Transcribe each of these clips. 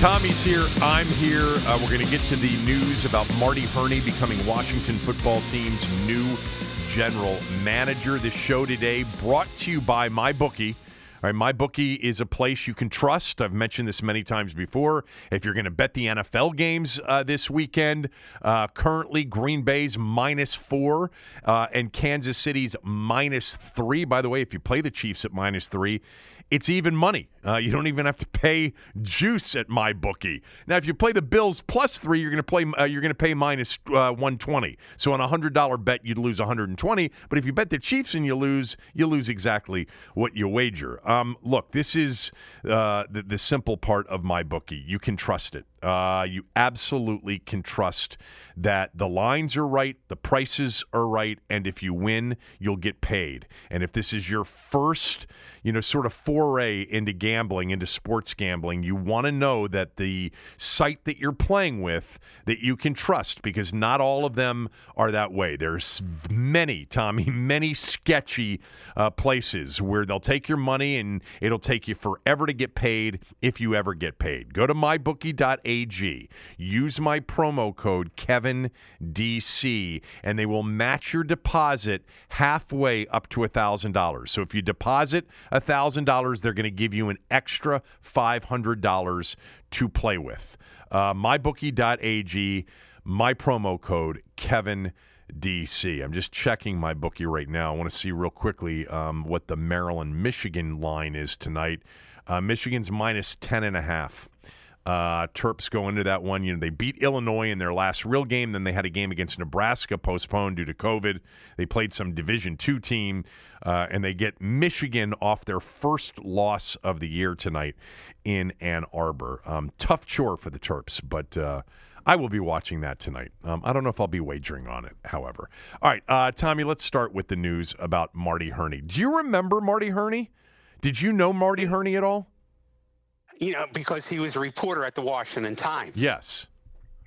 Tommy's here. I'm here. Uh, we're going to get to the news about Marty Hurney becoming Washington football team's new general manager. This show today brought to you by MyBookie. All right, MyBookie is a place you can trust. I've mentioned this many times before. If you're going to bet the NFL games uh, this weekend, uh, currently Green Bay's minus four uh, and Kansas City's minus three. By the way, if you play the Chiefs at minus three, it's even money. Uh, you don't even have to pay juice at MyBookie. Now, if you play the Bills plus three, you're going to play. Uh, you're going to pay minus, uh, 120. So on a hundred dollar bet, you'd lose 120. But if you bet the Chiefs and you lose, you lose exactly what you wager. Um, look, this is uh, the, the simple part of MyBookie. You can trust it. Uh, you absolutely can trust that the lines are right, the prices are right, and if you win, you'll get paid. And if this is your first, you know, sort of foray into gambling, into sports gambling, you want to know that the site that you're playing with that you can trust because not all of them are that way. There's many, Tommy, many sketchy uh, places where they'll take your money and it'll take you forever to get paid if you ever get paid. Go to mybookie.ag, use my promo code KevinDC, and they will match your deposit halfway up to $1,000. So if you deposit $1,000, they're going to give you an extra $500 to play with. Uh, mybookie.ag, my promo code Kevin DC. I'm just checking MyBookie right now. I want to see real quickly um, what the Maryland Michigan line is tonight. Uh, Michigan's minus 10 and a half. Uh, Terps go into that one. You know, they beat Illinois in their last real game. Then they had a game against Nebraska postponed due to COVID. They played some Division two team, uh, and they get Michigan off their first loss of the year tonight in Ann Arbor. Um, tough chore for the Terps, but uh, I will be watching that tonight. Um, I don't know if I'll be wagering on it, however. All right, uh, Tommy, let's start with the news about Marty Hurney. Do you remember Marty Hurney? Did you know Marty Hurney at all? You know, because he was a reporter at the Washington Times. Yes.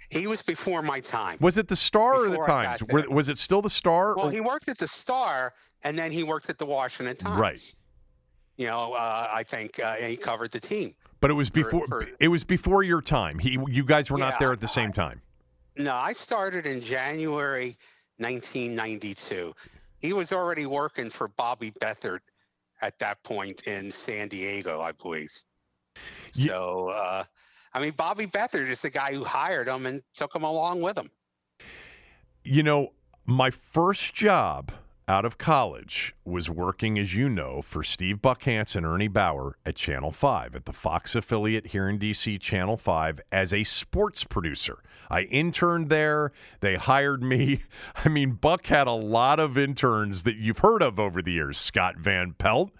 He was before my time. Was it the Star or the Times? Were- was it still the Star? Well, or- he worked at the Star, and then he worked at the Washington Times. Right. You know, uh, I think uh, he covered the team. but it was before. for- it was before your time. He, you guys were not there at the I- same time. No, I started in January 1992. He was already working for Bobby Beathard at that point in San Diego, I believe. So, uh, I mean, Bobby Beathard is the guy who hired him and took him along with him. You know, my first job out of college was working, as you know, for Steve Buckhantz and Ernie Bauer at Channel 5, at the Fox affiliate here in D.C., Channel 5, as a sports producer. I interned there. They hired me. I mean, Buck had a lot of interns that you've heard of over the years Scott Van Pelt,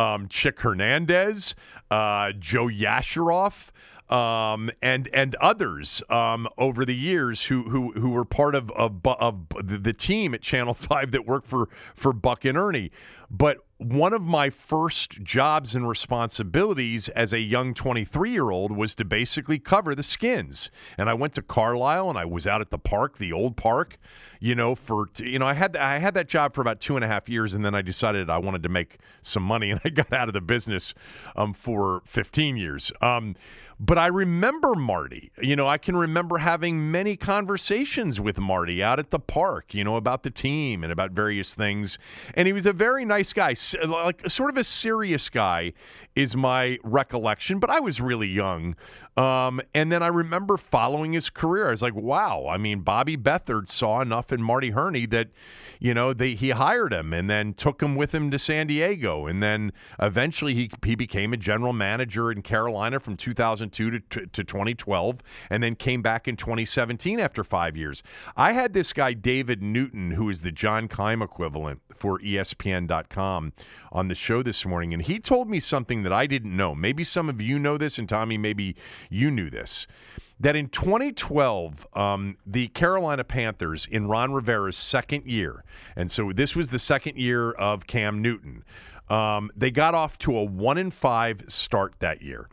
um, Chick Hernandez, uh, Joe Yasharoff. Um, and and others um, over the years who who who were part of of, of the team at Channel Five that worked for for Buck and Ernie. But one of my first jobs and responsibilities as a young 23 year old was to basically cover the skins. And I went to Carlisle and I was out at the park, the old park, you know, for, you know, I had, I had that job for about two and a half years and then I decided I wanted to make some money and I got out of the business um, for 15 years. Um, but I remember Marty. You know, I can remember having many conversations with Marty out at the park, you know, about the team and about various things. And he was a very nice guy, like sort of a serious guy is my recollection, but I was really young. Um, and then I remember following his career. I was like, wow. I mean, Bobby Bethard saw enough in Marty Hurney that, you know, they, he hired him and then took him with him to San Diego. And then eventually he, he became a general manager in Carolina from 2002 to, to, to 2012 and then came back in 2017 after five years. I had this guy, David Newton, who is the John Keim equivalent for ESPN.com on the show this morning. And he told me something that I didn't know. Maybe some of you know this, and Tommy, maybe you knew this. That in 2012, um, the Carolina Panthers, in Ron Rivera's second year, and so this was the second year of Cam Newton, um, they got off to a one in five start that year,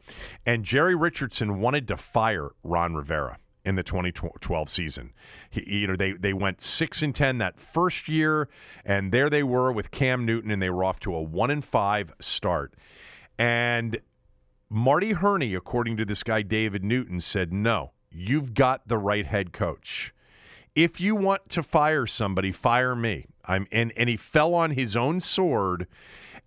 and Jerry Richardson wanted to fire Ron Rivera in the 2012 season. He, you know, they they went six and ten that first year, and there they were with Cam Newton, and they were off to a one and five start. And Marty Hurney, according to this guy David Newton, said, "No, you've got the right head coach. If you want to fire somebody, fire me." I'm and and he fell on his own sword.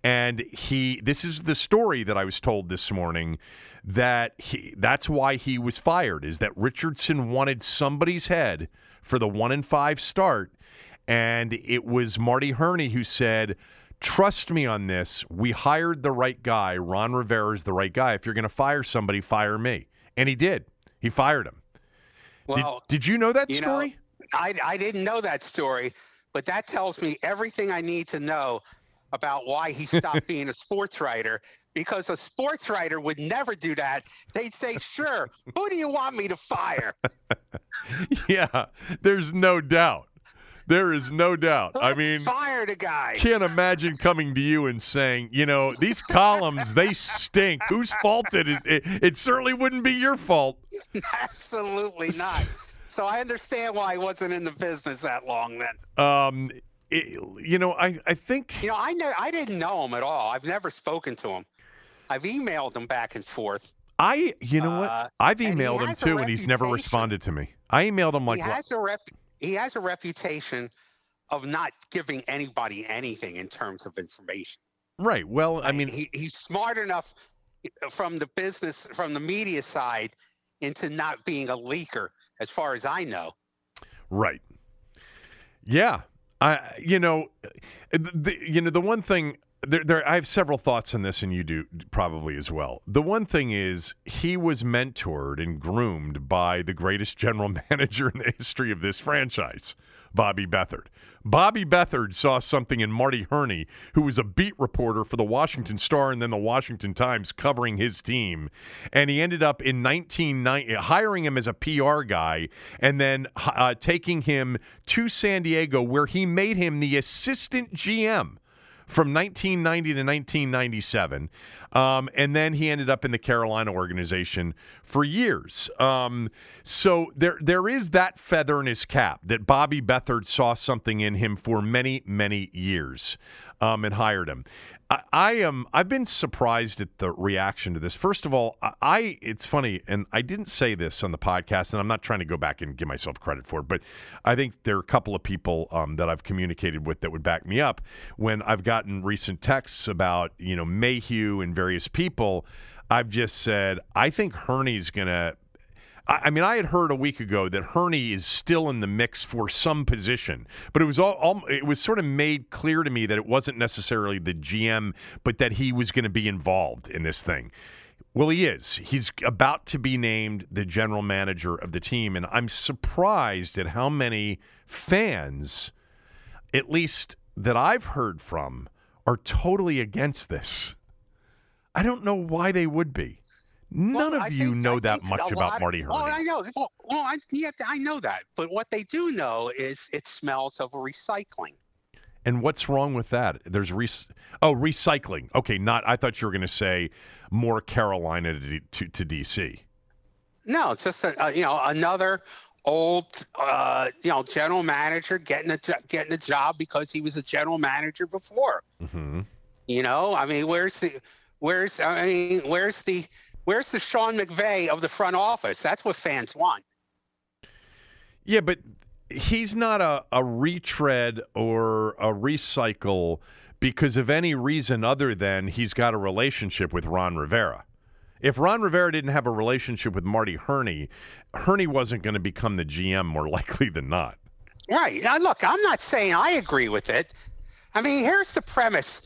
And he, this is the story that I was told this morning that he that's why he was fired is that Richardson wanted somebody's head for the 1 and 5 start and it was Marty Hurney who said trust me on this. We hired the right guy. Ron Rivera is the right guy. If you're going to fire somebody fire me. And he did. He fired him. Well did, did you know that you story? Know, I, I didn't know that story but that tells me everything I need to know about why he stopped being a sports writer because a sports writer would never do that. They'd say, "Sure, who do you want me to fire?" yeah, there's no doubt. There is no doubt. Let's I mean, fired a guy. Can't imagine coming to you and saying, you know, these columns they stink. Whose fault it is? It, it certainly wouldn't be your fault. Absolutely not. So I understand why I wasn't in the business that long then. Um, it, you know, I, I think you know I ne- I didn't know him at all. I've never spoken to him. I've emailed him back and forth. I, you know what? Uh, I've emailed him too, and he's never responded to me. I emailed him like he has a rep. He has a reputation of not giving anybody anything in terms of information. Right. Well, I mean, he, he's smart enough uh, from the business, from the media side, into not being a leaker, as far as I know. Right. Yeah. I, you know, uh, the, you know, the one thing there, there, I have several thoughts on this, and you do probably as well. The one thing is, he was mentored and groomed by the greatest general manager in the history of this franchise, Bobby Beathard. Bobby Beathard saw something in Marty Hurney, who was a beat reporter for the Washington Star and then the Washington Times covering his team. And he ended up in 1990 hiring him as a PR guy and then uh, taking him to San Diego, where he made him the assistant GM from 1990 to 1997. Um, and then he ended up in the Carolina organization for years. Um, so there there is that feather in his cap that Bobby Beathard saw something in him for many, many years um, and hired him. I, am. I've been surprised at the reaction to this. First of all, I. It's funny, and I didn't say this on the podcast, and I'm not trying to go back and give myself credit for it, but I think there are a couple of people um, that I've communicated with that would back me up when I've gotten recent texts about you know Mayhew and various people. I've just said I think Hurney's going to I, mean, I had heard a week ago that Hurney is still in the mix for some position, but it was all, all it was sort of made clear to me that it wasn't necessarily the GM, but that he was going to be involved in this thing. Well, he is. He's about to be named the general manager of the team, and I'm surprised at how many fans, at least that I've heard from, are totally against this. I don't know why they would be. None well, of you know that much about lot, Marty Hurney. Well, I know. Well, well I, yeah, I know that. But what they do know is it smells of recycling. And what's wrong with that? There's re- oh recycling. Okay, not. I thought you were going to say more Carolina to, to, to DC. No, just a, uh, you know another old uh, you know general manager getting a getting a job because he was a general manager before. Mm-hmm. You know, I mean, where's the where's I mean, where's the where's the Sean McVay of the front office? That's what fans want. Yeah, but he's not a, a retread or a recycle because of any reason other than he's got a relationship with Ron Rivera. If Ron Rivera didn't have a relationship with Marty Hurney, Hurney wasn't going to become the GM more likely than not. Right. Now, look, I'm not saying I agree with it. I mean, here's the premise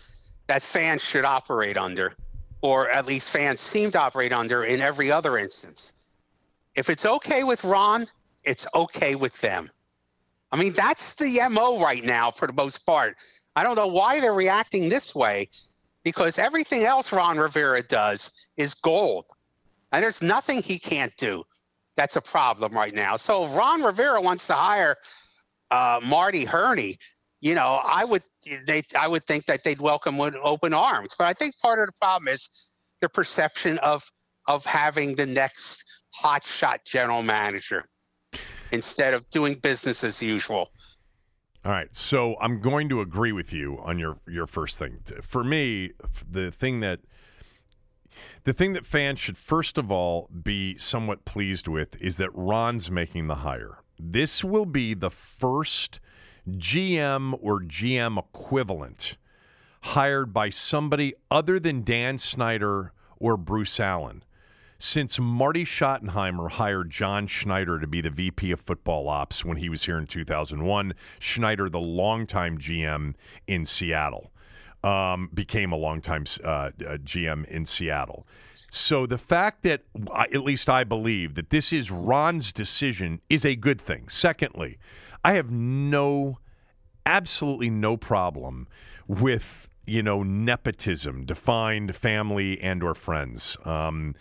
that fans should operate under, or at least fans seem to operate under in every other instance. If it's okay with Ron, it's okay with them. I mean, that's the MO right now for the most part. I don't know why they're reacting this way because everything else Ron Rivera does is gold. And there's nothing he can't do that's a problem right now. So if Ron Rivera wants to hire uh, Marty Hurney, you know, I would they I would think that they'd welcome with open arms. But I think part of the problem is the perception of of having the next hotshot general manager instead of doing business as usual. All right, so I'm going to agree with you on your your first thing. For me, the thing that the thing that fans should first of all be somewhat pleased with is that Ron's making the hire. This will be the first GM or GM equivalent hired by somebody other than Dan Snyder or Bruce Allen since Marty Schottenheimer hired John Schneider to be the VP of football ops when he was here in 2001. Schneider, the longtime GM in Seattle, um, became a longtime uh, uh, GM in Seattle. So the fact that, at least I believe, that this is Ron's decision is a good thing. Secondly, I have no, absolutely no problem with you know nepotism, defined family and or friends. Um,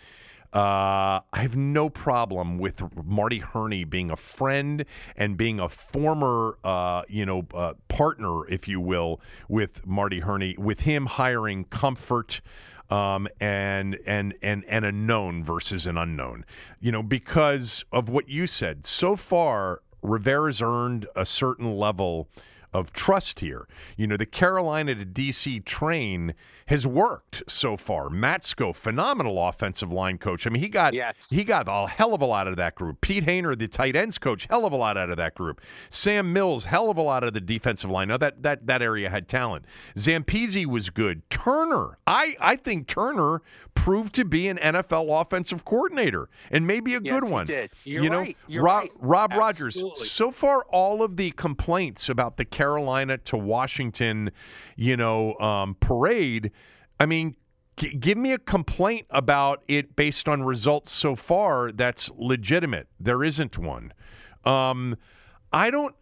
uh, I have no problem with Marty Hurney being a friend and being a former, uh, you know, uh, partner, if you will, with Marty Hurney, with him hiring comfort. Um, and and and and a known versus an unknown, you know, because of what you said. So far, Rivera's earned a certain level of trust here. You know, the Carolina to DC train has worked so far. Matsko, phenomenal offensive line coach. I mean, he got yes. he got a hell of a lot out of that group. Pete Hoener, the tight ends coach, hell of a lot out of that group. Sam Mills, hell of a lot of the defensive line. Now that that that area had talent. Zampese was good. Turner, I I think Turner proved to be an NFL offensive coordinator and maybe a yes, good one. Did. You're you know, right. You're Rob, right. Rob Rogers. So far, all of the complaints about the Carolina to Washington, you know, um, parade I mean, g- give me a complaint about it based on results so far that's legitimate. There isn't one. Um, I don't.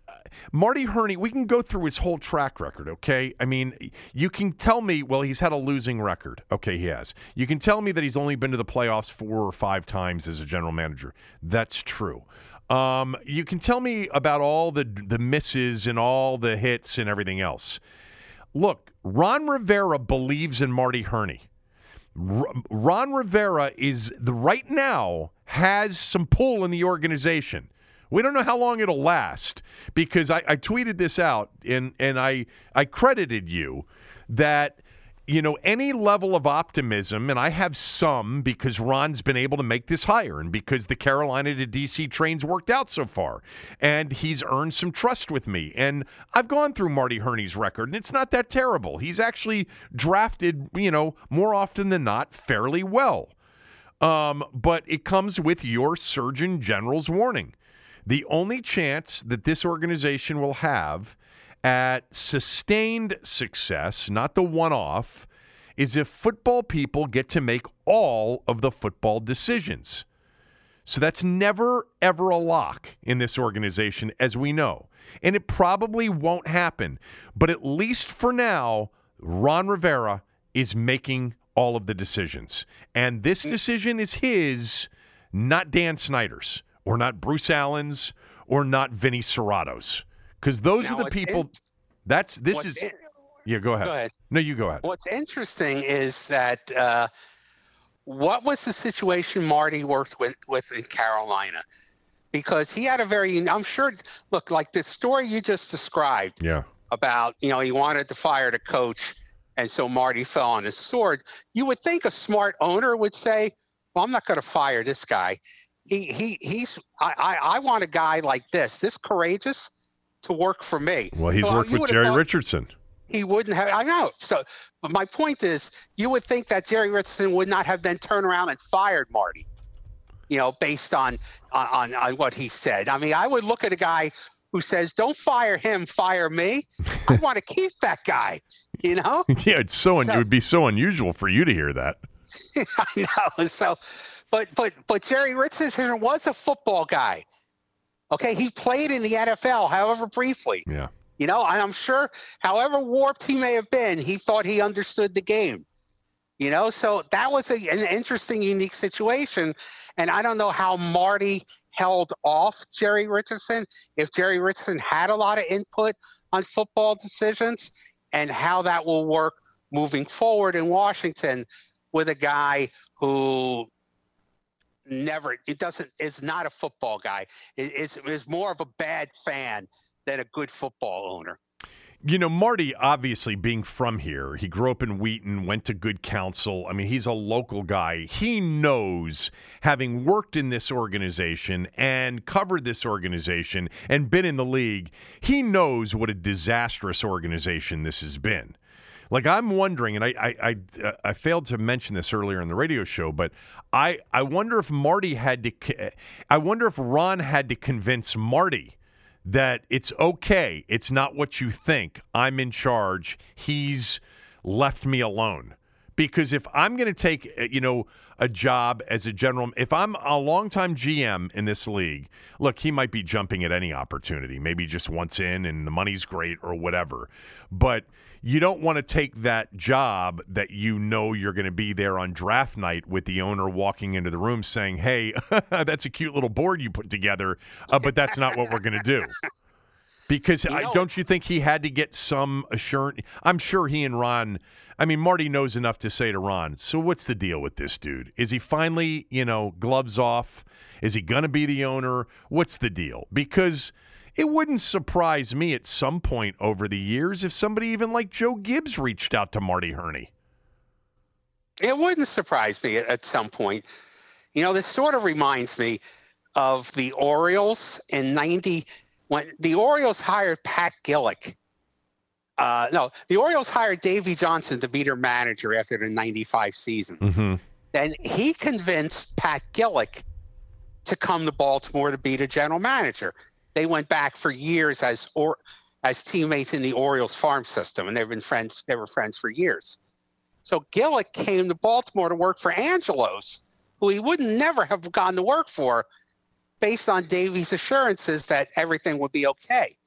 Marty Hurney, we can go through his whole track record, okay? I mean, you can tell me, well, he's had a losing record. Okay, he has. You can tell me that he's only been to the playoffs four or five times as a general manager. That's true. Um, you can tell me about all the the misses and all the hits and everything else. Look, Ron Rivera believes in Marty Hurney. R- Ron Rivera is the right now has some pull in the organization. We don't know how long it'll last because I, I tweeted this out and and I I credited you that you know, any level of optimism, and I have some because Ron's been able to make this hire and because the Carolina to DC trains worked out so far. And he's earned some trust with me. And I've gone through Marty Hurney's record, and it's not that terrible. He's actually drafted, you know, more often than not, fairly well. Um, but it comes with your Surgeon General's warning. The only chance that this organization will have at sustained success, not the one off, is if football people get to make all of the football decisions. So that's never, ever a lock in this organization, as we know. And it probably won't happen. But at least for now, Ron Rivera is making all of the decisions. And this decision is his, not Dan Snyder's, or not Bruce Allen's, or not Vinny Cerrato's. Because those Now, are the people. in- that's this is. in- yeah, go ahead. go ahead. No, you go ahead. What's interesting is that uh, what was the situation Marty worked with, with in Carolina? Because he had a very, I'm sure, look, like the story you just described Yeah. about, you know, he wanted to fire the coach, and so Marty fell on his sword. You would think a smart owner would say, well, I'm not going to fire this guy. He, he, he's, I, I, I want a guy like this, this courageous to work for me. Well, he's So uh, worked you with Jerry Richardson. he wouldn't have. I know. So, but my point is, you would think that Jerry Richardson would not have then turned around and fired Marty. You know, based on on on what he said. I mean, I would look at a guy who says, "Don't fire him, fire me." I want to keep that guy. You know. Yeah, it's so, So- it would be so unusual for you to hear that. I know. So, but but but Jerry Richardson was a football guy. Okay, he played in the NFL, however briefly. Yeah. You know, and I'm sure, however warped he may have been, he thought he understood the game. You know, so that was a, an interesting, unique situation. And I don't know how Marty held off Jerry Richardson, if Jerry Richardson had a lot of input on football decisions, and how that will work moving forward in Washington with a guy who never it doesn't is not a football guy it, it's, is more of a bad fan than a good football owner You know, Marty, obviously being from here, he grew up in Wheaton, went to good counsel. I mean, he's a local guy. He knows, having worked in this organization and covered this organization and been in the league, he knows what a disastrous organization this has been. Like I'm wondering, and I I, I, uh, I failed to mention this earlier in the radio show, but I I wonder if Marty had to, I wonder if Ron had to convince Marty that it's okay. It's not what you think. I'm in charge. He's left me alone. Because if I'm going to take, uh, you know, a job as a general, if I'm a longtime GM in this league, look, he might be jumping at any opportunity. Maybe just once in and the money's great or whatever. But you don't want to take that job that you know you're going to be there on draft night with the owner walking into the room saying, "Hey, that's a cute little board you put together, uh, but that's not what we're going to do." Because You I, don't you think he had to get some assurance? I'm sure he and Ron. I mean, Marty knows enough to say to Ron. So what's the deal with this dude? Is he finally, you know, gloves off? Is he going to be the owner? What's the deal? Because it wouldn't surprise me at some point over the years if somebody even like Joe Gibbs reached out to Marty Hurney. it wouldn't surprise me at, some point you know this sort of reminds me of the orioles in 90 when the orioles hired pat gillick uh, no the orioles hired davey johnson to be their manager after the 95 season Mm-hmm. then he convinced Pat Gillick to come to Baltimore to be the general manager. They went back for years as or as teammates in the Orioles farm system, and they've been friends. They were friends for years. So Gillick came to Baltimore to work for Angelos, who he would never have gone to work for, based on Davey's assurances that everything would be okay.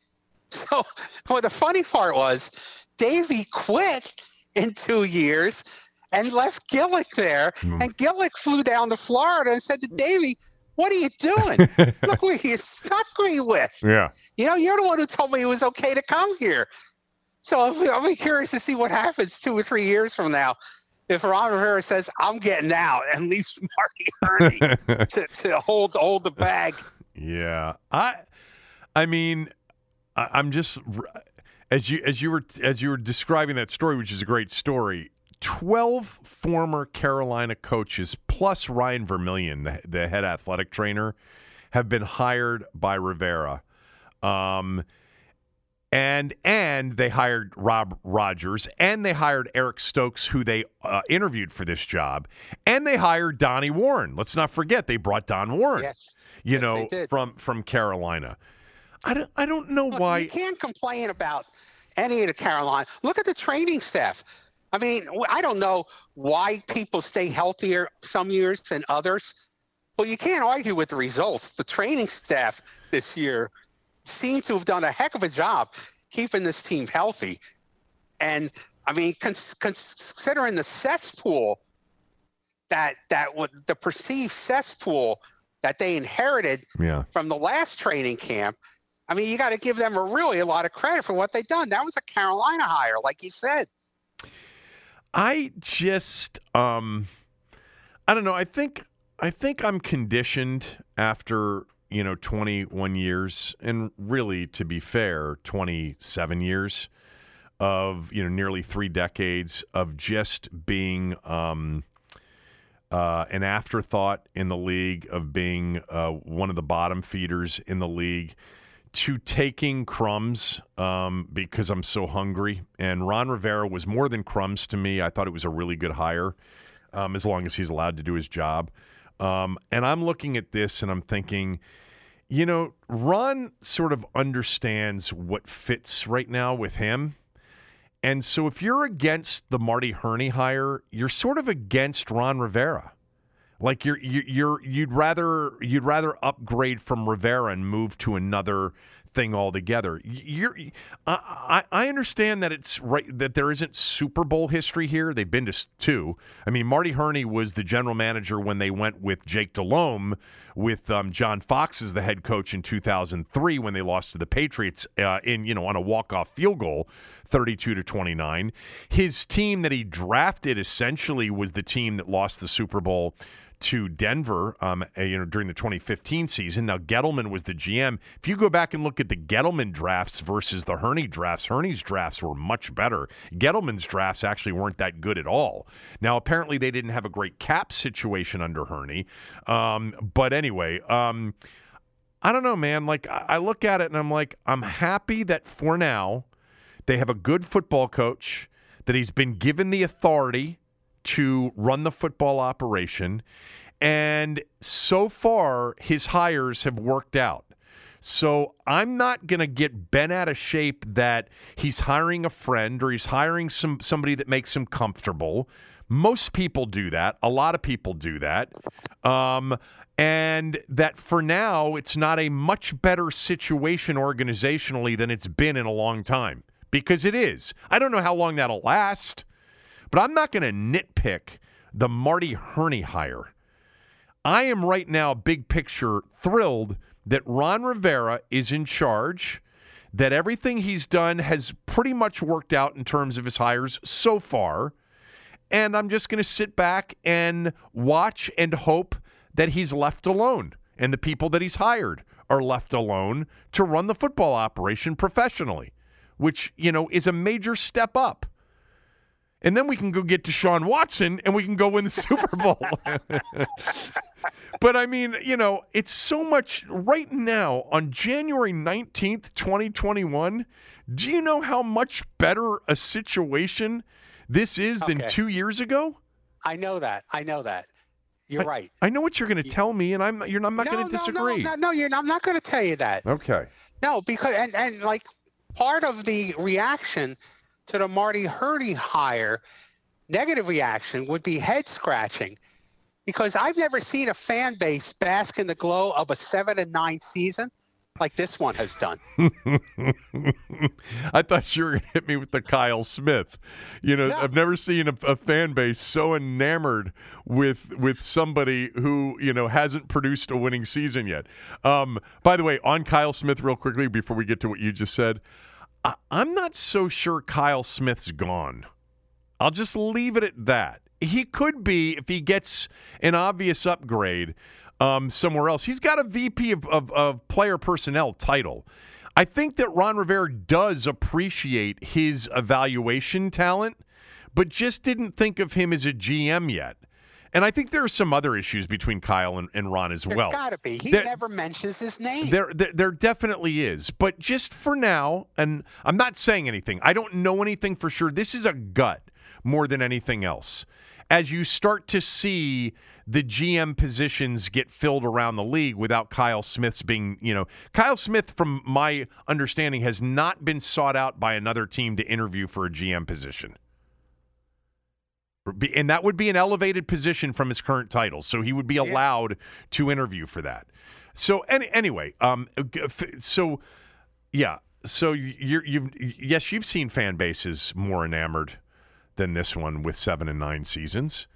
So, well, the funny part was, Davey quit in two years and left Gillick there. Hmm. And Gillick flew down to Florida and said to Davey, What are you doing? Look what you stuck me with. yeah. You know, you're the one who told me it was okay to come here. So I'm- I'll be curious to see what happens two or three years from now. If Ron Rivera says, I'm getting out and leaves Marty Hurney to, to hold hold the bag. Yeah, I, I mean, I, I'm just as you as you were as you were describing that story, which is a great story. Twelve former Carolina coaches plus Ryan Vermillion, the, the head athletic trainer, have been hired by Rivera. Um, and and they hired Rob Rogers and they hired Eric Stokes, who they uh, interviewed for this job, and they hired Donnie Warren. Let's not forget they brought Don Warren Yes. you Yes, know, from from Carolina. I don't I don't know Look, why. you can't complain about any of the Carolina. Look at the training staff. I mean, I don't know why people stay healthier some years than others, but you can't argue with the results. The training staff this year seem to have done a heck of a job keeping this team healthy. And I mean, cons- considering the cesspool that that would the perceived cesspool that they inherited Yeah. from the last training camp. I mean, you got to give them a really a lot of credit for what they've done. That was a Carolina hire, like you said. I just um I don't know, I think I think I'm conditioned after, you know, 21 years and really to be fair, 27 years of, you know, nearly 3 decades of just being um uh, an afterthought in the league, of being uh, one of the bottom feeders in the league, to taking crumbs um, because I'm so hungry. And Ron Rivera was more than crumbs to me. I thought it was a really good hire, um, as long as he's allowed to do his job. Um, and I'm looking at this and I'm thinking, you know, Ron sort of understands what fits right now with him. And so if you're against the Marty Hurney hire, you're sort of against Ron Rivera. Like you're you- you're you'd rather you'd rather upgrade from Rivera and move to another thing altogether. You're I I understand that it's right that there isn't Super Bowl history here. They've been to two. I mean, Marty Hurney was the general manager when they went with Jake Delhomme, with um, John Fox as the head coach in 2003 when they lost to the Patriots uh, in you know on a walk off field goal. 32 to 29. His team that he drafted essentially was the team that lost the Super Bowl to Denver, um, you know, during the 2015 season. Now Gettleman was the GM. If you go back and look at the Gettleman drafts versus the Hurney drafts, Hurney's drafts were much better. Gettleman's drafts actually weren't that good at all. Now apparently they didn't have a great cap situation under Hurney, um, but anyway. Um, I don't know, man. Like I look at it and I'm like, I'm happy that for now they have a good football coach, that he's been given the authority to run the football operation. And so far, his hires have worked out. So I'm not going to get bent out of shape that he's hiring a friend or he's hiring some somebody that makes him comfortable. Most people do that. A lot of people do that. Um, and that for now, it's not a much better situation organizationally than it's been in a long time because it is. I don't know how long that'll last, but I'm not going to nitpick the Marty Hurney hire. I am right now, big picture, thrilled that Ron Rivera is in charge, that everything he's done has pretty much worked out in terms of his hires so far. And I'm just going to sit back and watch and hope that he's left alone and the people that he's hired are left alone to run the football operation professionally, which, you know, is a major step up. And then we can go get Deshaun Watson and we can go win the Super Bowl. but I mean, you know, it's so much right now on January 19th, 2021. Do you know how much better a situation this is than Okay. two years ago? I know that. I know that. You're right. I know what you're going to tell me, and I'm you're, I'm not no, going to no, disagree. No, no, no, I'm not going to tell you that. Okay. No, because and and like part of the reaction to the Marty Hurney hire, negative reaction would be head scratching, because I've never seen a fan base bask in the glow of a seven and nine season like this one has done. I thought you were going to hit me with the Kyle Smith. You know, No. I've never seen a, a fan base so enamored with with somebody who you know hasn't produced a winning season yet. Um, by the way, on Kyle Smith, real quickly before we get to what you just said, I, I'm not so sure Kyle Smith's gone. I'll just leave it at that. He could be if he gets an obvious upgrade um, somewhere else. He's got a VP of, of, of player personnel title. I think that Ron Rivera does appreciate his evaluation talent, but just didn't think of him as a GM yet. And I think there are some other issues between Kyle and, and Ron as There's well. got to be. He There- never mentions his name. There, there, there definitely is. But just for now, and I'm not saying anything. I don't know anything for sure. This is a gut more than anything else. As you start to see the GM positions get filled around the league without Kyle Smith's being, you know, Kyle Smith, from my understanding, has not been sought out by another team to interview for a GM position. And that would be an elevated position from his current title. So he would be allowed to interview for that. So any, anyway, um, so yeah, so you're you've yes, you've seen fan bases more enamored than this one with seven and nine seasons.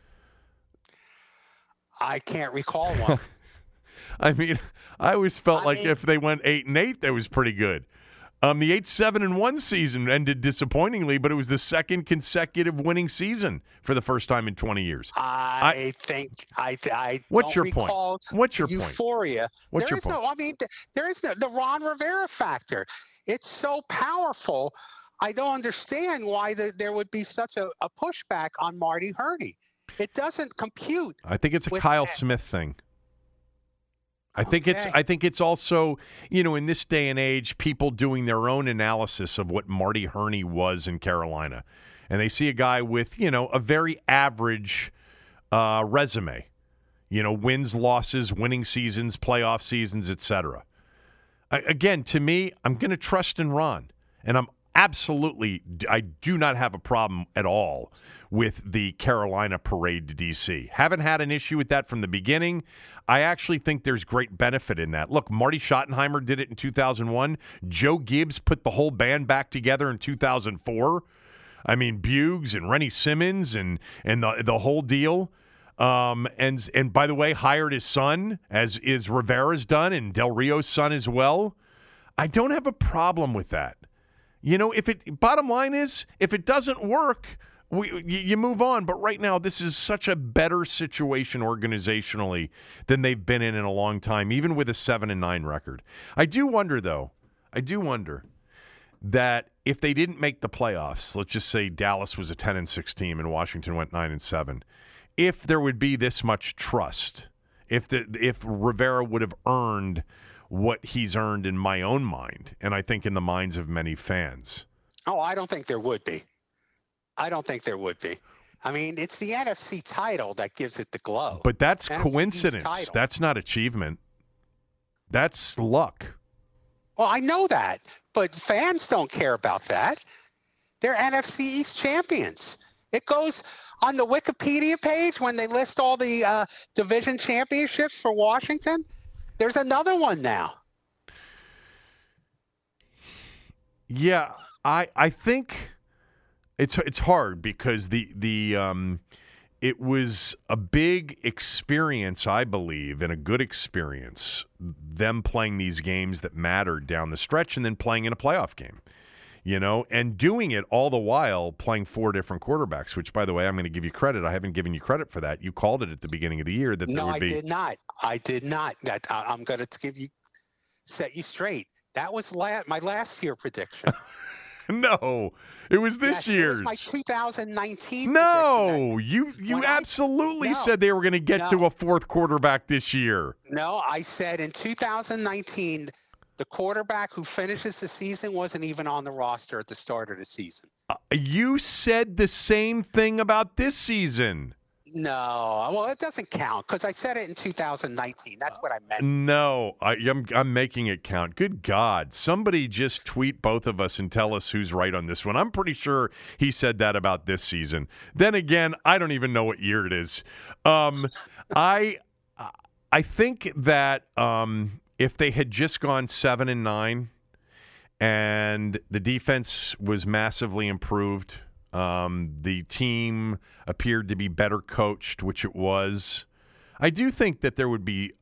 I can't recall one. I mean, I always felt I like mean- if they went eight and eight, that was pretty good. Um, the eight seven and one season ended disappointingly, but it was the second consecutive winning season for the first time in twenty years. I, think I I What's your point? What's your the point? euphoria. What's There your is point? no. I mean, th- there is no the Ron Rivera factor. It's so powerful. I don't understand why the, there would be such a, a pushback on Marty Hurney. It doesn't compute. I think it's a Kyle that. Smith thing. I think it's I think it's also, you know, in this day and age, people doing their own analysis of what Marty Hurney was in Carolina. And they see a guy with, you know, a very average uh, resume. You know, wins, losses, winning seasons, playoff seasons, etc. Again, to me, I'm going to trust in Ron. And I'm absolutely I do not have a problem at all with the Carolina parade to DC. Haven't had an issue with that from the beginning. I actually think there's great benefit in that. Look, Marty Schottenheimer did it in 2001. Joe Gibbs put the whole band back together in 2004. I mean, Buggs and Rennie Simmons and and the the whole deal. Um, and and by the way, hired his son as is Rivera's done, and Del Rio's son as well. I don't have a problem with that. You know, if it bottom line is if it doesn't work, we you, move on. But right now, this is such a better situation organizationally than they've been in in a long time, even with a seven and nine record. I do wonder though. I do wonder that if they didn't make the playoffs, let's just say Dallas was a 10 and 6 team and Washington went 9 and 7, if there would be this much trust, if the if Rivera would have earned what he's earned in my own mind and I think in the minds of many fans. Oh, I don't think there would be. I don't think there would be. I mean, it's the NFC title that gives it the glow. But that's NFC East coincidence. title. That's not achievement. That's luck. Well, I know that, but fans don't care about that. They're NFC East champions. It goes on the Wikipedia page when they list all the uh, division championships for Washington. There's another one now. Yeah, I I think it's it's hard because the the um it was a big experience, I believe, and a good experience. Them playing these games that mattered down the stretch, and then playing in a playoff game, you know, and doing it all the while playing four different quarterbacks. Which, by the way, I'm going to give you credit. I haven't given you credit for that. You called it at the beginning of the year that there would I be. No, I did not. I did not. That I, I'm going to give you set you straight. That was la- my last year prediction. No, it was this Yes, it year's. was my 2019. prediction. No, you you When I- absolutely No, said they were going to get to a fourth quarterback this year. No, I said in 2019, the quarterback who finishes the season wasn't even on the roster at the start of the season. Uh, you said the same thing about this season. No, well, it doesn't count because I said it in 2019. That's what I meant. No, I, I'm I'm making it count. Good God, somebody just tweet both of us and tell us who's right on this one. I'm pretty sure he said that about this season. Then again, I don't even know what year it is. Um, I I think that um, if they had just gone seven and nine, and the defense was massively improved. Um, the team appeared to be better coached, which it was. I do think that there would be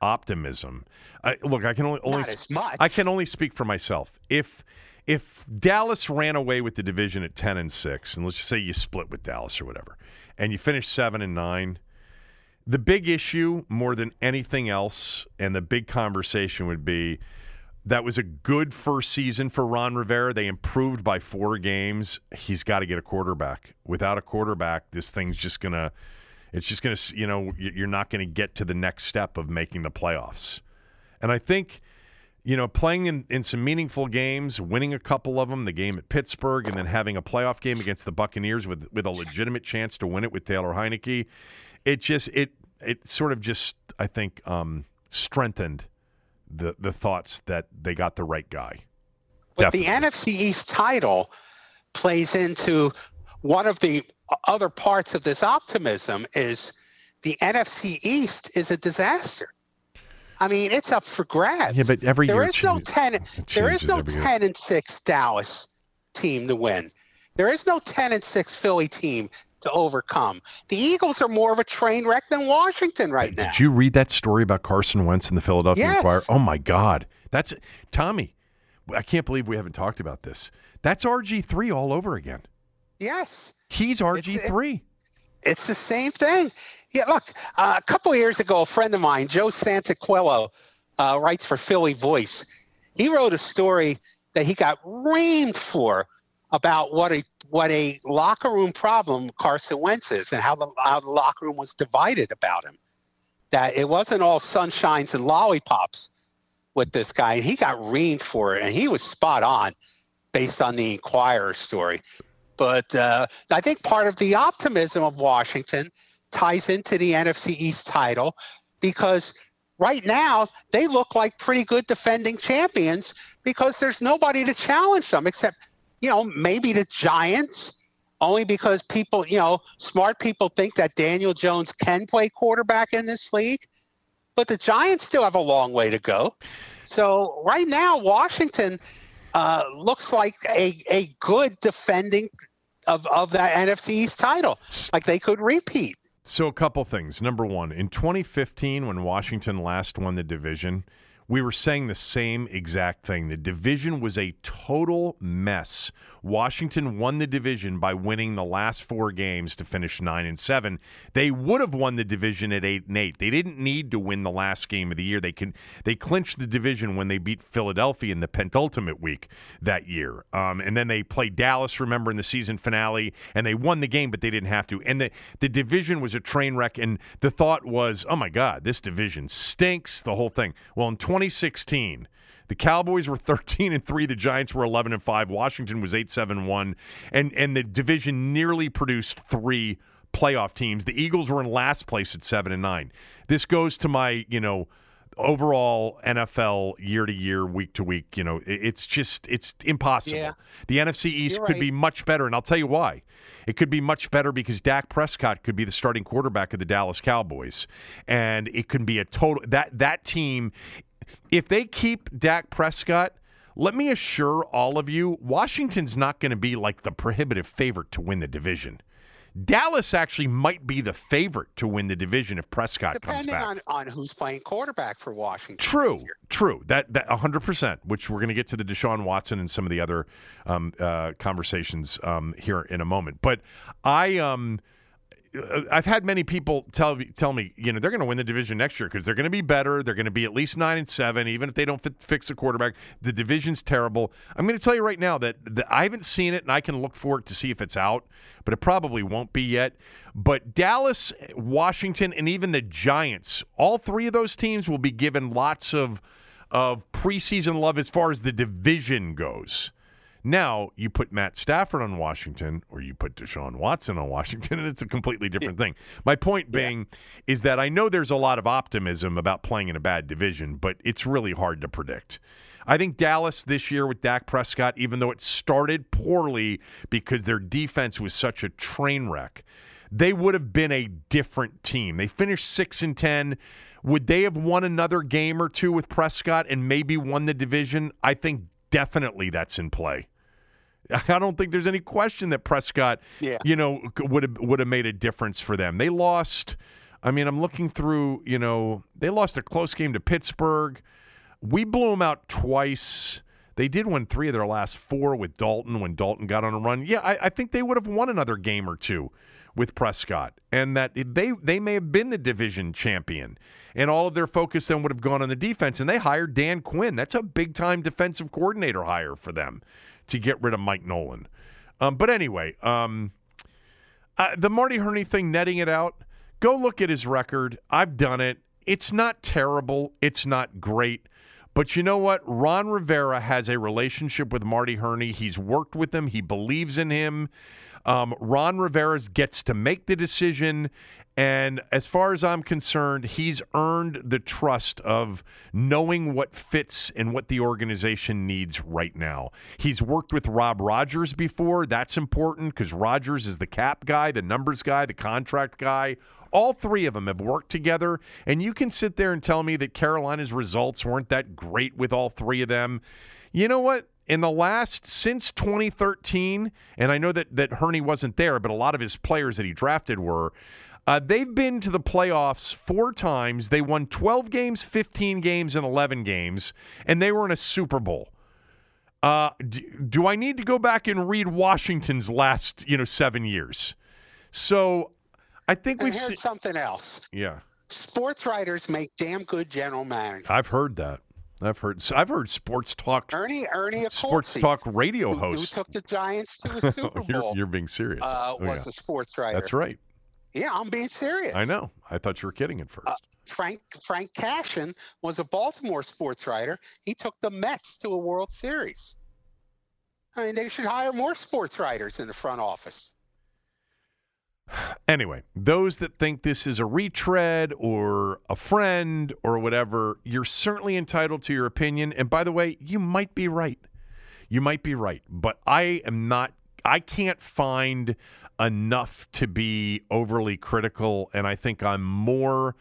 optimism. I, look, I can only, only Not as much. I can only speak for myself. If if Dallas ran away with the division at ten and six, and let's just say you split with Dallas or whatever, and you finish seven and nine, the big issue more than anything else, and the big conversation would be that was a good first season for Ron Rivera. They improved by four games. He's got to get a quarterback. Without a quarterback, this thing's just gonna. It's just gonna. You know, you're not gonna get to the next step of making the playoffs. And I think, you know, playing in, in some meaningful games, winning a couple of them, the game at Pittsburgh, and then having a playoff game against the Buccaneers with with a legitimate chance to win it with Taylor Heinicke, it just it it sort of just I think um, strengthened the the thoughts that they got the right guy. But Definitely. the NFC East title plays into one of the other parts of this optimism is the NFC East is a disaster. I mean, it's up for grabs. Yeah, but every there year is no ten. There is no every year. ten and six Dallas team to win. There is no 10 and 6 Philly team to overcome. The Eagles are more of a train wreck than Washington right now. Did you read that story about Carson Wentz in the Philadelphia Yes. Inquirer? Oh my God, that's Tommy. I can't believe we haven't talked about this. That's RG three all over again. Yes. He's RG three. It's the same thing. Yeah, look, uh, a couple of years ago, a friend of mine, Joe Santoliquito, uh, writes for Philly Voice. He wrote a story that he got reamed for about what a what a locker room problem Carson Wentz is and how the how the locker room was divided about him. That it wasn't all sunshines and lollipops with this guy. And he got reamed for it, and he was spot on based on the Inquirer story. But uh, I think part of the optimism of Washington ties into the NFC East title because right now they look like pretty good defending champions because there's nobody to challenge them except, you know, maybe the Giants, only because people, you know, smart people think that Daniel Jones can play quarterback in this league. But the Giants still have a long way to go. So right now, Washington uh, looks like a, a good defending of, of that NFC East title. Like they could repeat. So a couple things. Number one, in 2015, when Washington last won the division, we were saying the same exact thing. The division was a total mess. Washington won the division by winning the last four games to finish nine and seven. They would have won the division at eight and eight. They didn't need to win the last game of the year. They can they clinched the division when they beat Philadelphia in the penultimate week that year. Um, and then they played Dallas, remember, in the season finale, and they won the game, but they didn't have to. And the the division was a train wreck. And the thought was, oh my God, this division stinks. The whole thing. Well, in 2016. The Cowboys were 13 and 3, the Giants were 11 and 5, Washington was 8-7-1 and and the division nearly produced 3 playoff teams. The Eagles were in last place at 7 and 9. This goes to my, you know, overall NFL year to year, week to week, you know, it's just it's impossible. Yeah. The NFC East You're could right. be much better and I'll tell you why. It could be much better because Dak Prescott could be the starting quarterback of the Dallas Cowboys, and it could be a total that that team. If they keep Dak Prescott, let me assure all of you, Washington's not going to be like the prohibitive favorite to win the division. Dallas actually might be the favorite to win the division if Prescott comes Depending back. on, on who's playing quarterback for Washington. True, true. That that hundred percent. Which we're going to get to the Deshaun Watson and some of the other um, uh, conversations um, here in a moment. But I um. Uh, I've had many people tell me, tell me, you know, they're going to win the division next year because they're going to be better. They're going to be at least nine and seven, even if they don't fit, fix the quarterback. The division's terrible. I'm going to tell you right now that, that I haven't seen it, and I can look for it to see if it's out, but it probably won't be yet. But Dallas, Washington, and even the Giants, all three of those teams will be given lots of of preseason love as far as the division goes. Now you put Matt Stafford on Washington, or you put Deshaun Watson on Washington, and it's a completely different thing. My point being is that I know there's a lot of optimism about playing in a bad division, but it's really hard to predict. I think Dallas this year with Dak Prescott, even though it started poorly because their defense was such a train wreck, they would have been a different team. They finished six and ten. Would they have won another game or two with Prescott and maybe won the division? I think definitely that's in play. I don't think there's any question that Prescott, Yeah. you know, would have would have made a difference for them. They lost. I mean, I'm looking through. You know, they lost a close game to Pittsburgh. We blew them out twice. They did win three of their last four with Dalton when Dalton got on a run. Yeah, I, I think they would have won another game or two with Prescott, and that they they may have been the division champion, and all of their focus then would have gone on the defense. And they hired Dan Quinn. That's a big time defensive coordinator hire for them to get rid of Mike Nolan. Um, but anyway, um, uh, the Marty Hurney thing, netting it out. Go look at his record. I've done it. It's not terrible. It's not great. But you know what? Ron Rivera has a relationship with Marty Hurney. He's worked with him. He believes in him. Um, Ron Rivera gets to make the decision. And as far as I'm concerned, he's earned the trust of knowing what fits and what the organization needs right now. He's worked with Rob Rogers before. That's important because Rogers is the cap guy, the numbers guy, the contract guy. All three of them have worked together. And you can sit there and tell me that Carolina's results weren't that great with all three of them. You know what? In the last since 2013, and I know that that Hurney wasn't there, but a lot of his players that he drafted were. Uh, they've been to the playoffs four times. They won 12 games, 15 games, and 11 games, and they were in a Super Bowl. Uh, do, do I need to go back and read Washington's last, you know, seven years? So I think And we've heard seen. something else. Yeah, Sports writers make damn good general managers. I've heard that. I've heard. I've heard sports talk, Ernie Ernie sports Accorsi, talk radio who, who took the Giants to a Super you're, Bowl, you're being serious. uh, Oh, was yeah. a sports writer. That's right. Yeah, I'm being serious. I know. I thought you were kidding at first. Uh, Frank Frank Cashen was a Baltimore sports writer. He took the Mets to a World Series. I mean, they should hire more sports writers in the front office. Anyway, those that think this is a retread or a friend or whatever, you're certainly entitled to your opinion. And by the way, you might be right. You might be right. But I am not, I can't find enough to be overly critical. And I think I'm more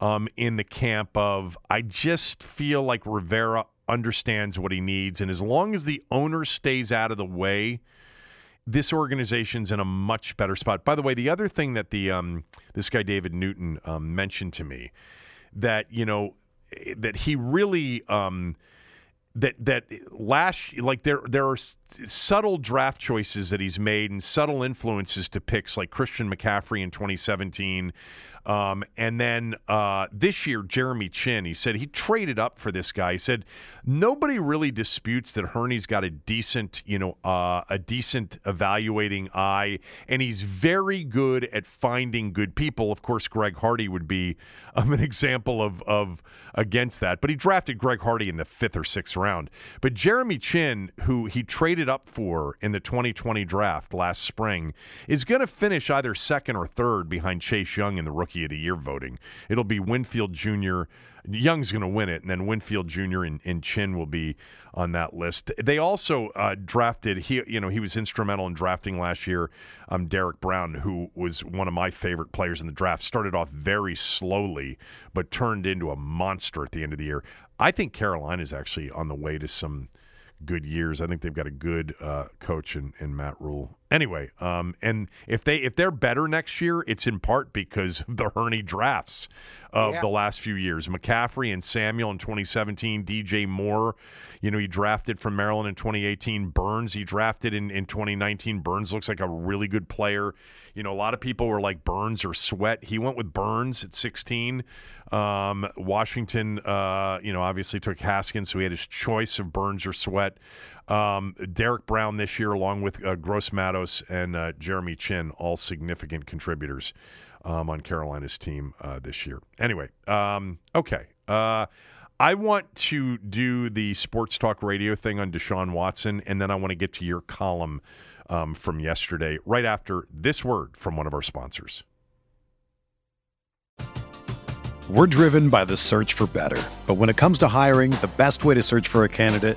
um, in the camp of I just feel like Rivera understands what he needs. And as long as the owner stays out of the way, this organization's in a much better spot. By the way, the other thing that the um, this guy David Newton um, mentioned to me that you know that he really um, that that last like there there are subtle draft choices that he's made and subtle influences to picks like Christian McCaffrey in 2017. Um, and then uh, this year, Jeremy Chinn, he said he traded up for this guy. He said nobody really disputes that Hurney's got a decent, you know, uh, a decent evaluating eye, and he's very good at finding good people. Of course, Greg Hardy would be um, an example of of against that, but he drafted Greg Hardy in the fifth or sixth round. But Jeremy Chinn, who he traded up for in the 2020 draft last spring, is going to finish either second or third behind Chase Young in the Rookie of the Year voting. It'll be Winfield Jr. Young's going to win it, and then Winfield Jr. and, and Chinn will be on that list. They also uh, drafted he, you know, he was instrumental in drafting last year. Um, Derrick Brown, who was one of my favorite players in the draft, started off very slowly, but turned into a monster at the end of the year. I think Carolina is actually on the way to some good years. I think they've got a good uh, coach in, in Matt Rhule. Anyway, um, and if they if they're better next year, it's in part because of the Hurney drafts of Yeah. the last few years. McCaffrey and Samuel in 2017, DJ Moore, you know, he drafted from Maryland in 2018. Burns, he drafted in, in 2019. Burns looks like a really good player. You know, a lot of people were like Burns or Sweat. He went with Burns at 16. Um, Washington, uh, you know, obviously took Haskins, so he had his choice of Burns or Sweat. Um, Derrick Brown this year, along with uh, Gross Matos and uh, Jeremy Chinn, all significant contributors um, on Carolina's team uh, this year. Anyway, um, okay. Uh, I want to do the sports talk radio thing on Deshaun Watson, and then I want to get to your column um, from yesterday right after this word from one of our sponsors. We're driven by the search for better. But when it comes to hiring, the best way to search for a candidate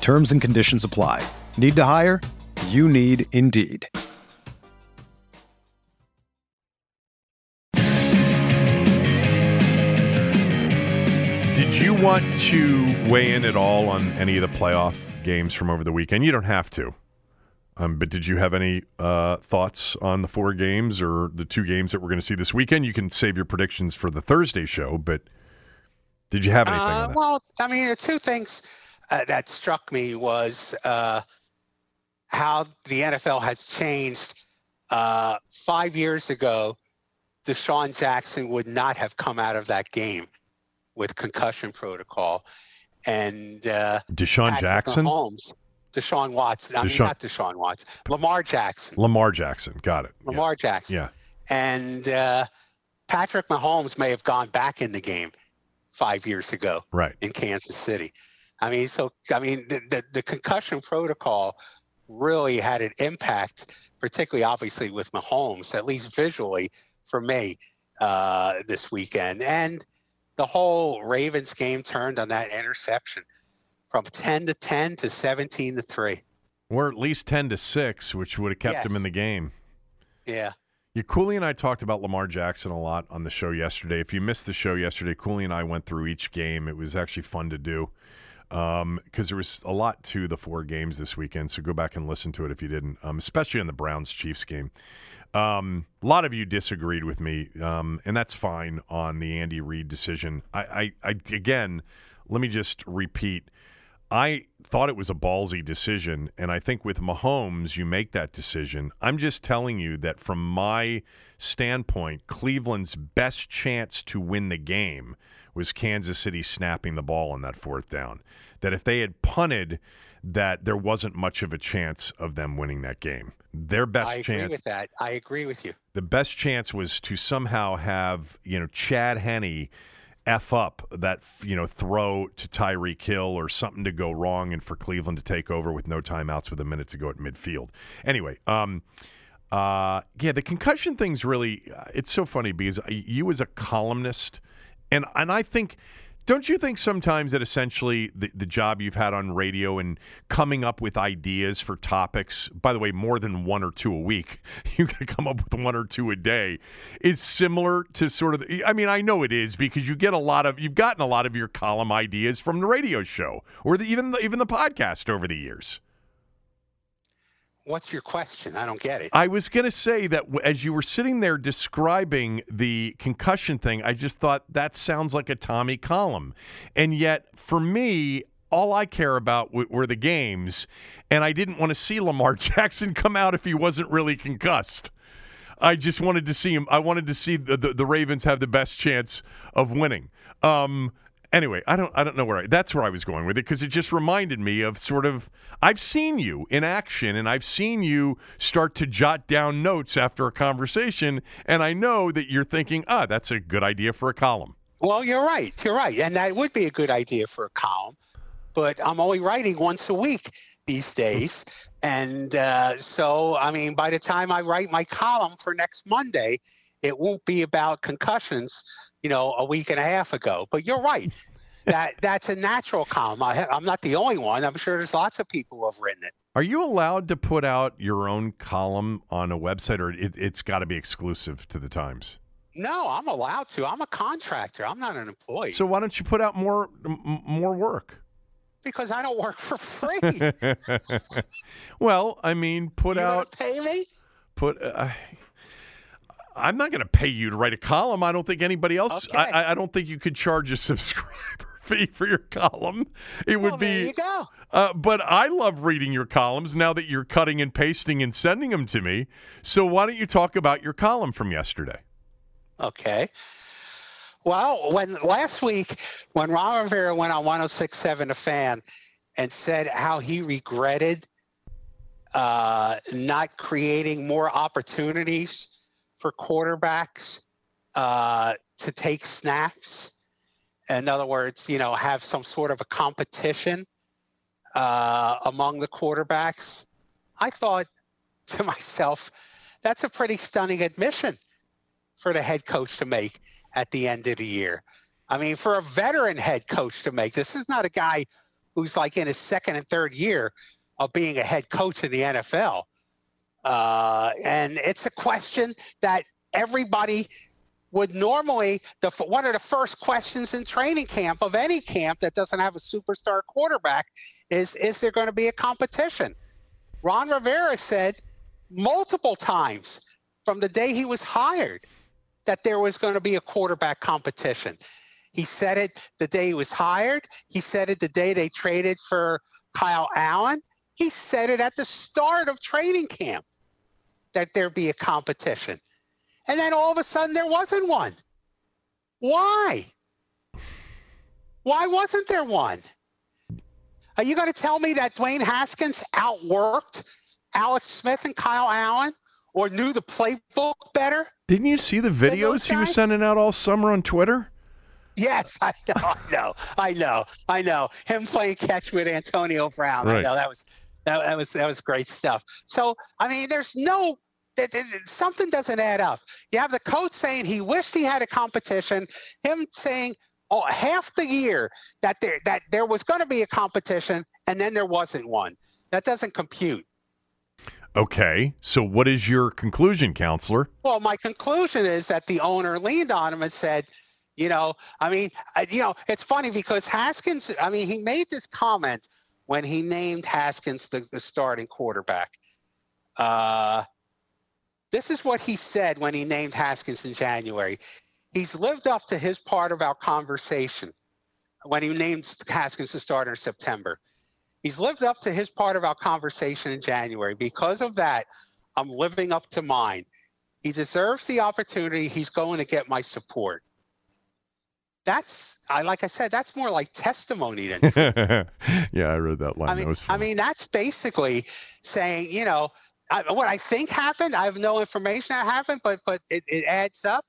Terms and conditions apply. Need to hire? You need Indeed. Did you want to weigh in at all on any of the playoff games from over the weekend? You don't have to. Um, but did you have any uh, thoughts on the four games or the two games that we're going to see this weekend? You can save your predictions for the Thursday show, but did you have anything Uh, on that? well, I mean, the two things uh, that struck me was uh, how the NFL has changed. Uh, five years ago, Deshaun Jackson would not have come out of that game with concussion protocol. And uh, DeSean Patrick Jackson? Mahomes, Deshaun Watson. I mean, not Deshaun Watson. Lamar Jackson. Lamar Jackson. Got it. Yeah. Lamar Jackson. Yeah. And uh, Patrick Mahomes may have gone back in the game five years ago Right. in Kansas City. I mean, so I mean, the, the, the concussion protocol really had an impact, particularly obviously with Mahomes, at least visually for me uh, this weekend. And the whole Ravens game turned on that interception from 10 to 10 to 17 to 3. Or at least 10 to 6, which would have kept him in the game. Yeah. Yeah, Cooley and I talked about Lamar Jackson a lot on the show yesterday. If you missed the show yesterday, Cooley and I went through each game. It was actually fun to do because there was a lot to the four games this weekend. So go back and listen to it if you didn't, um, especially in the Browns Chiefs game. Um, a lot of you disagreed with me, um, and that's fine on the Andy Reid decision. I, I, I again, let me just repeat. I thought it was a ballsy decision, and I think with Mahomes, you make that decision. I'm just telling you that from my standpoint, Cleveland's best chance to win the game was Kansas City snapping the ball on that fourth down. That if they had punted, that there wasn't much of a chance of them winning that game. Their best I agree chance with that. I agree with you. the best chance was to somehow have you know Chad Henne f up that you know throw to Tyreek Hill or something to go wrong and for Cleveland to take over with no timeouts with a minute to go at midfield. Anyway, um, uh, yeah, the concussion thing's really uh, it's so funny because you as a columnist and and I think. Don't you think sometimes that essentially the, the job you've had on radio and coming up with ideas for topics, by the way, more than one or two a week, you can come up with one or two a day, is similar to sort of, I mean, I know it is because you get a lot of, you've gotten a lot of your column ideas from the radio show or the, even, the, even the podcast over the years. What's your question? I don't get it. I was going to say that as you were sitting there describing the concussion thing, I just thought that sounds like a Tommy column. And yet, for me, all I care about w- were the games, and I didn't want to see Lamar Jackson come out if he wasn't really concussed. I just wanted to see him. I wanted to see the, the, the Ravens have the best chance of winning. Um, anyway, I don't I don't know where I, that's where I was going with it because it just reminded me of sort of I've seen you in action and I've seen you start to jot down notes after a conversation, and I know that you're thinking, ah, that's a good idea for a column. Well, you're right. You're right. And that would be a good idea for a column. But I'm only writing once a week these days. And uh, so, I mean, by the time I write my column for next Monday, it won't be about concussions, you know, a week and a half ago. But you're right. that That's a natural column. I, I'm not the only one. I'm sure there's lots of people who have written it. Are you allowed to put out your own column on a website, or it, it's got to be exclusive to the Times? No, I'm allowed to. I'm a contractor. I'm not an employee So why don't you put out more m- more work? because I don't work for free. well, I mean, put want out pay me? put. Uh, I'm not going to pay you to write a column. I don't think anybody else. Okay. I, I- don't think you could charge a subscriber fee for your column. It would be. you go. Uh, but I love reading your columns now that you're cutting and pasting and sending them to me. So why don't you talk about your column from yesterday? Okay. Well, when last week when Ron Rivera went on 106.7 a fan and said how he regretted uh, not creating more opportunities for quarterbacks uh, to take snaps. In other words, you know, have some sort of a competition uh, among the quarterbacks. I thought to myself, that's a pretty stunning admission for the head coach to make at the end of the year. I mean, for a veteran head coach to make this is not a guy who's like in his second and third year of being a head coach in the NFL. Uh, and it's a question that everybody would normally the one of the first questions in training camp of any camp that doesn't have a superstar quarterback is is there going to be a competition? Ron Rivera said multiple times from the day he was hired that there was going to be a quarterback competition. He said it the day he was hired. He said it the day they traded for Kyle Allen. He said it at the start of training camp that there be a competition. And then all of a sudden there wasn't one. Why? Why wasn't there one? Are you going to tell me that Dwayne Haskins outworked Alex Smith and Kyle Allen or knew the playbook better? Didn't you see the videos he was sending out all summer on Twitter? Yes, I know, I know, I know, I know. Him playing catch with Antonio Brown. Right. I know that was that, that was that was great stuff. So I mean, there's no that, something doesn't add up. You have the coach saying he wished he had a competition. Him saying oh, half the year that there that there was going to be a competition, and then there wasn't one. That doesn't compute. Okay, so what is your conclusion, counselor? Well, my conclusion is that the owner leaned on him and said, you know, I mean, you know, it's funny because Haskins. I mean, he made this comment when he named Haskins the, the starting quarterback. Uh, this is what he said when he named Haskins in January. He's lived up to his part of our conversation when he named Haskins the starter in September. He's lived up to his part of our conversation in January. Because of that, I'm living up to mine. He deserves the opportunity. He's going to get my support. That's I like I said, that's more like testimony than. yeah, I read that line. I mean, I mean, that's basically saying, you know, I, what I think happened. I have no information that happened, but but it, it adds up.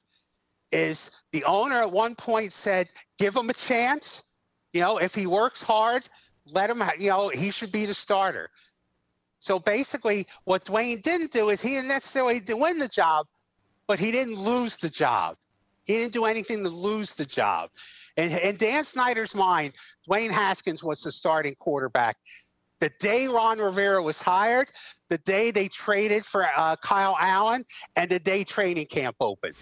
Is the owner at one point said, "Give him a chance. You know, if he works hard, let him. You know, he should be the starter." So basically, what Dwayne didn't do is he didn't necessarily win the job, but he didn't lose the job. He didn't do anything to lose the job. And in Dan Snyder's mind, Dwayne Haskins was the starting quarterback. The day Ron Rivera was hired, the day they traded for uh, Kyle Allen, and the day training camp opened.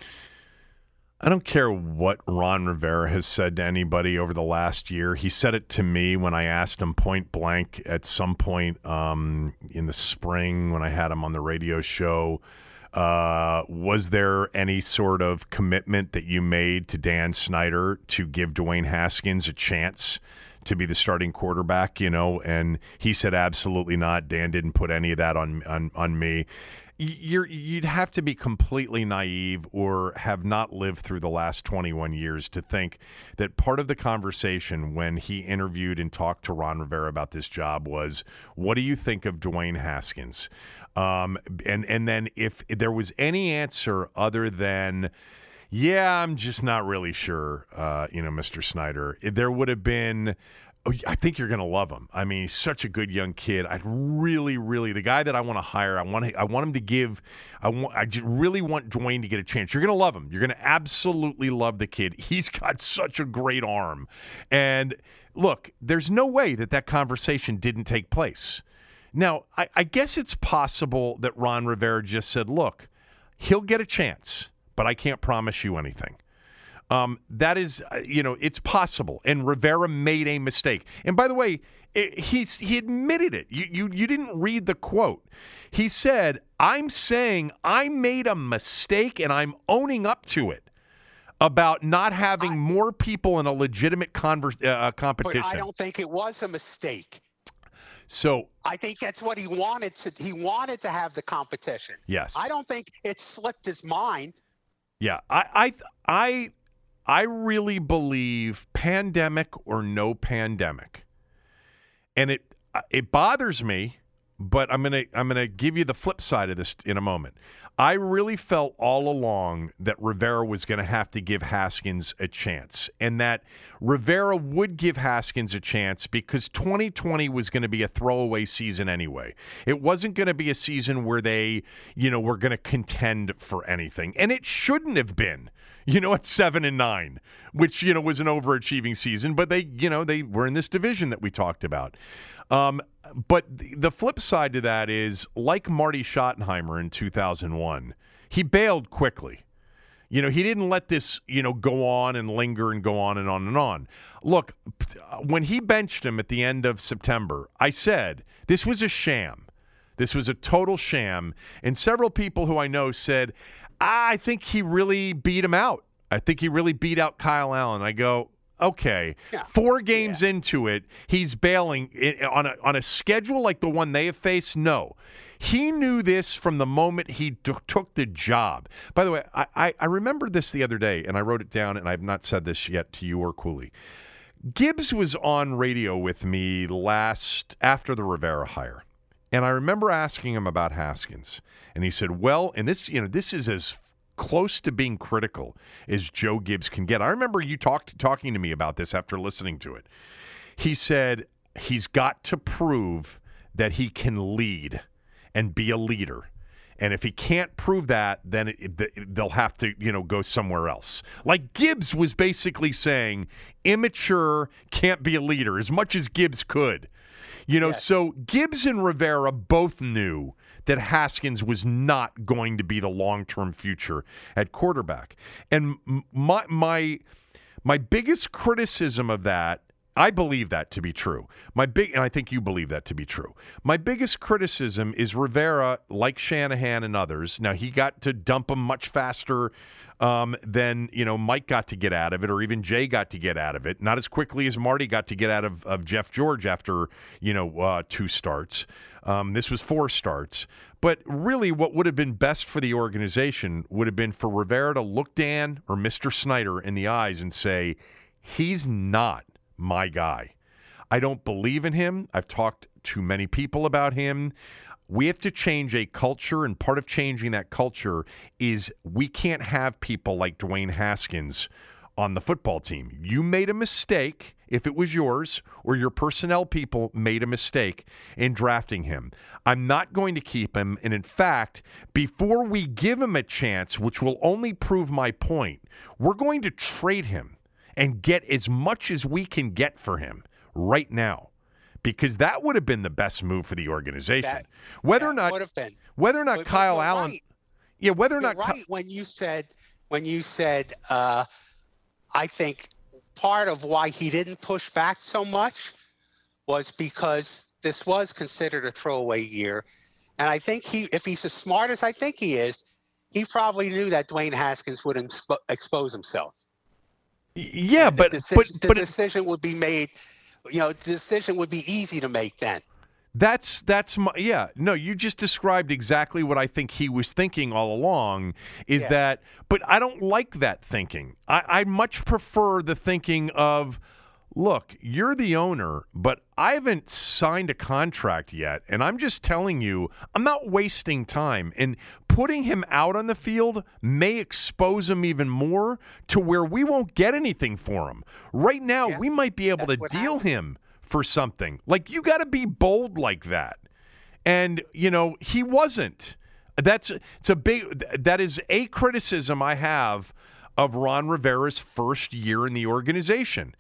I don't care what Ron Rivera has said to anybody over the last year. He said it to me when I asked him point blank at some point um, in the spring when I had him on the radio show. Uh, was there any sort of commitment that you made to Dan Snyder to give Dwayne Haskins a chance to be the starting quarterback, you know, and he said absolutely not. Dan didn't put any of that on on, on me. You're, you'd have to be completely naive or have not lived through the last 21 years to think that part of the conversation when he interviewed and talked to Ron Rivera about this job was, "What do you think of Dwayne Haskins?" Um, and and then if there was any answer other than yeah, I'm just not really sure, uh, you know, Mr. Snyder. There would have been. Oh, I think you're going to love him. I mean, he's such a good young kid. I really, really, the guy that I want to hire, I want, I want him to give. I want, I just really want Dwayne to get a chance. You're going to love him. You're going to absolutely love the kid. He's got such a great arm, and look, there's no way that that conversation didn't take place. Now, I, I guess it's possible that Ron Rivera just said, "Look, he'll get a chance." But I can't promise you anything. Um, that is, uh, you know, it's possible. And Rivera made a mistake. And by the way, it, he's he admitted it. You, you you didn't read the quote. He said, "I'm saying I made a mistake, and I'm owning up to it." About not having I, more people in a legitimate converse, uh, uh competition. But I don't think it was a mistake. So I think that's what he wanted to. He wanted to have the competition. Yes. I don't think it slipped his mind. Yeah, I, I, I, I really believe pandemic or no pandemic, and it it bothers me, but I'm gonna I'm gonna give you the flip side of this in a moment. I really felt all along that Rivera was going to have to give Haskins a chance and that Rivera would give Haskins a chance because 2020 was going to be a throwaway season anyway. It wasn't going to be a season where they, you know, were going to contend for anything. And it shouldn't have been. You know, at 7 and 9, which, you know, was an overachieving season, but they, you know, they were in this division that we talked about. Um, but the flip side to that is, like Marty Schottenheimer in 2001, he bailed quickly. You know, he didn't let this, you know, go on and linger and go on and on and on. Look, when he benched him at the end of September, I said this was a sham. This was a total sham. And several people who I know said, I think he really beat him out. I think he really beat out Kyle Allen. I go, okay. Yeah. Four games into it, he's bailing on a on a schedule like the one they have faced. No, he knew this from the moment he t- took the job. By the way, I, I I remembered this the other day, and I wrote it down, and I've not said this yet to you or Cooley. Gibbs was on radio with me last after the Rivera hire. And I remember asking him about Haskins. And he said, "Well, and this, you know, this is as close to being critical as Joe Gibbs can get." I remember you talked talking to me about this after listening to it. He said he's got to prove that he can lead and be a leader. And if he can't prove that, then it, it- they'll have to, you know, go somewhere else. Like Gibbs was basically saying, immature can't be a leader as much as Gibbs could. You know, Yes. so Gibbs and Rivera both knew that Haskins was not going to be the long-term future at quarterback. And my my my biggest criticism of that, I believe that to be true. My big and I think you believe that to be true. My biggest criticism is Rivera, like Shanahan and others. Now he got to dump him much faster um, than you know Mike got to get out of it, or even Jay got to get out of it. Not as quickly as Marty got to get out of, of Jeff George after you know uh, two starts. Um, this was four starts. But really, what would have been best for the organization would have been for Rivera to look Dan or Mr. Snyder in the eyes and say, he's not my guy. I don't believe in him. I've talked to many people about him. We have to change a culture, and part of changing that culture is we can't have people like Dwayne Haskins on the football team. You made a mistake if it was yours or your personnel people made a mistake in drafting him. I'm not going to keep him. And in fact, before we give him a chance, which will only prove my point, we're going to trade him and get as much as we can get for him right now. Because that would have been the best move for the organization. That- whether or not would have been. whether or not Kyle Allen right. Yeah, whether or You're not Ky- right when you said when you said uh, I think part of why he didn't push back so much was because this was considered a throwaway year, and I think he, if he's as smart as I think he is, he probably knew that Dwayne Haskins would expo- expose himself. Yeah, but the, but deci- the but it- decision would be made. You know, the decision would be easy to make then. That's that's my yeah. No, you just described exactly what I think he was thinking all along. Is Yeah. that? But I don't like that thinking. I, I much prefer the thinking of, look, you're the owner, but I haven't signed a contract yet, and I'm just telling you, I'm not wasting time. And putting him out on the field may expose him even more to where we won't get anything for him. Right now, Yeah, we might be able that's to deal happened. him for something. Like you got to be bold like that. And you know, he wasn't. That's it's a big that is a criticism I have of Ron Rivera's first year in the organization.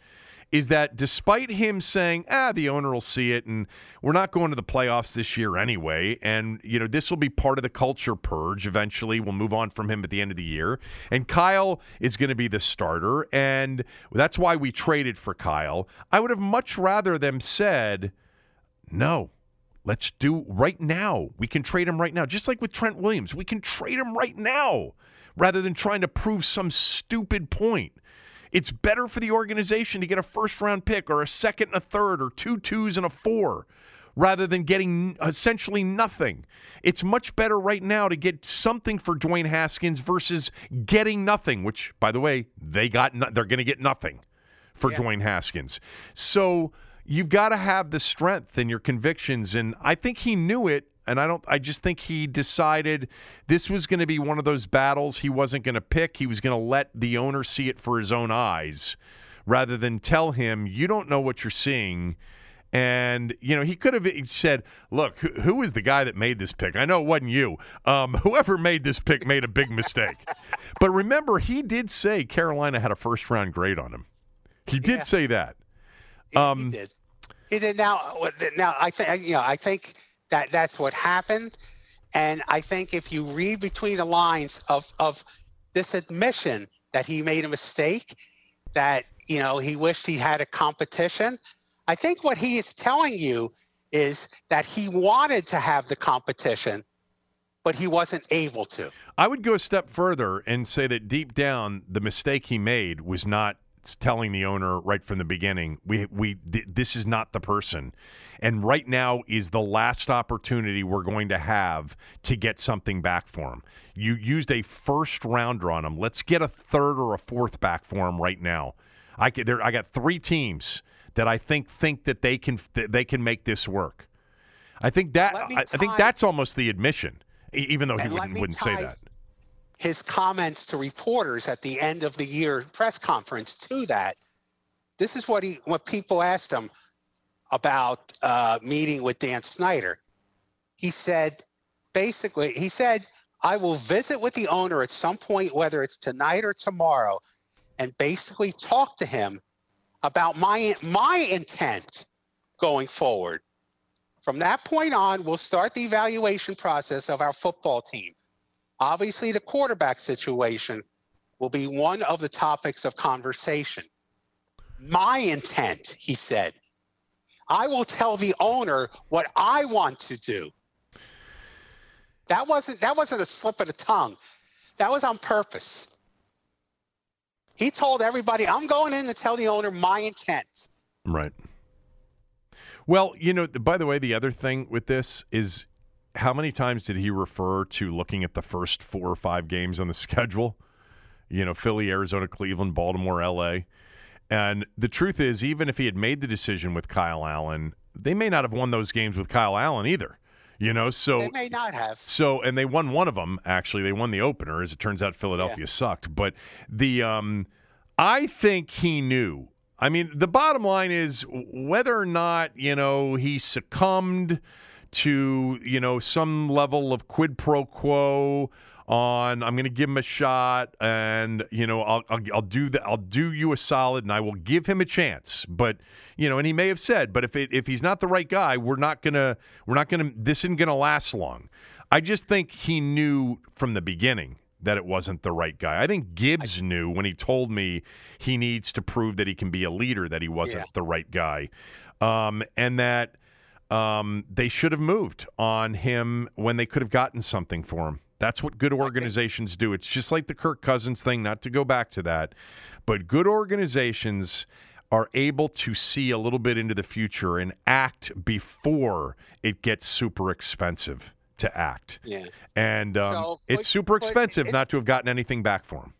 Is that despite him saying, ah, the owner will see it and we're not going to the playoffs this year anyway, and you know, this will be part of the culture purge eventually. We'll move on from him at the end of the year. And Kyle is going to be the starter, and that's why we traded for Kyle. I would have much rather them said, no, let's do right now. We can trade him right now. Just like with Trent Williams, we can trade him right now rather than trying to prove some stupid point. It's better for the organization to get a first round pick or a second and a third or two twos and a four rather than getting essentially nothing. It's much better right now to get something for Dwayne Haskins versus getting nothing, which, by the way, they got no- they're going to get nothing for Yeah. Dwayne Haskins. So you've got to have the strength and your convictions, and I think he knew it. And I don't. I just think he decided this was going to be one of those battles he wasn't going to pick. He was going to let the owner see it for his own eyes, rather than tell him you don't know what you're seeing. And you know he could have said, "Look, who, who is the guy that made this pick? I know it wasn't you. Um, whoever made this pick made a big mistake." but remember, he did say Carolina had a first round grade on him. He did Yeah. say that. Um, he did. He did. Now, now I think you know. I think that that's what happened, and I think if you read between the lines of of this admission that he made a mistake, that you know he wished he had a competition. I think what he is telling you is that he wanted to have the competition, but he wasn't able to. I would go a step further and say that deep down, the mistake he made was not telling the owner right from the beginning, we we th- this is not the person, and right now is the last opportunity we're going to have to get something back for him. You used a first rounder on him. Let's get a third or a fourth back for him right now. I could, there, I got three teams that I think think that they can that they can make this work. I think that I, I, think that's almost the admission, even though he wouldn't, wouldn't say that. His comments to reporters at the end of the year press conference to that. This is what he what people asked him about uh, meeting with Dan Snyder. He said, basically, he said, "I will visit with the owner at some point, whether it's tonight or tomorrow, and basically talk to him about my my intent going forward." From that point on, we'll start the evaluation process of our football team. Obviously, the quarterback situation will be one of the topics of conversation. My intent, he said, I will tell the owner what I want to do. That wasn't that wasn't a slip of the tongue. That was on purpose. He told everybody, I'm going in to tell the owner my intent. Right. Well, you know, by the way, the other thing with this is how many times did he refer to looking at the first four or five games on the schedule? You know, Philly, Arizona, Cleveland, Baltimore, LA. And the truth is, even if he had made the decision with Kyle Allen, they may not have won those games with Kyle Allen either. You know, so they may not have. So, and they won one of them. Actually, they won the opener. As it turns out, Philadelphia yeah. sucked. But the, um, I think he knew I mean, the bottom line is whether or not, you know, he succumbed to, you know, some level of quid pro quo on I'm going to give him a shot and you know I'll, I'll, I'll do that I'll do you a solid and I will give him a chance but you know and he may have said but if it, if he's not the right guy we're not going to we're not going to this isn't going to last long I just think he knew from the beginning that it wasn't the right guy. I think Gibbs I, knew when he told me he needs to prove that he can be a leader that he wasn't yeah. the right guy, um, and that um, they should have moved on him when they could have gotten something for him. That's what good organizations do. It's just like the Kirk Cousins thing, not to go back to that, but good organizations are able to see a little bit into the future and act before it gets super expensive to act. Yeah. And um, so, but, it's super expensive not to have gotten anything back for him.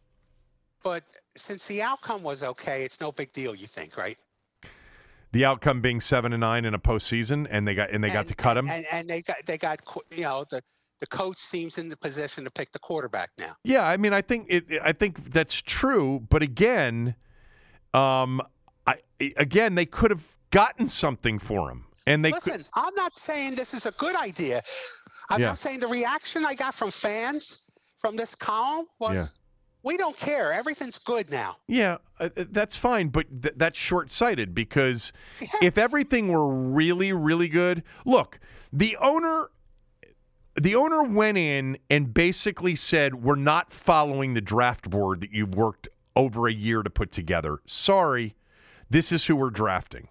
But since the outcome was okay, it's no big deal. You think, right? The outcome being seven and nine in a postseason, and they got and they and, got to cut him, and, and they got they got you know the the coach seems in the position to pick the quarterback now. Yeah, I mean, I think it. I think that's true, but again, um, I again they could have gotten something for him, and they listen. Could... I'm not saying this is a good idea. I'm yeah. not saying the reaction I got from fans from this column was. Yeah. We don't care. Everything's good now. Yeah, uh, uh that's fine, but th- that's short sighted because yes. if everything were really, really good, look, the owner the owner went in and basically said, We're not following the draft board that you've worked over a year to put together. Sorry, this is who we're drafting.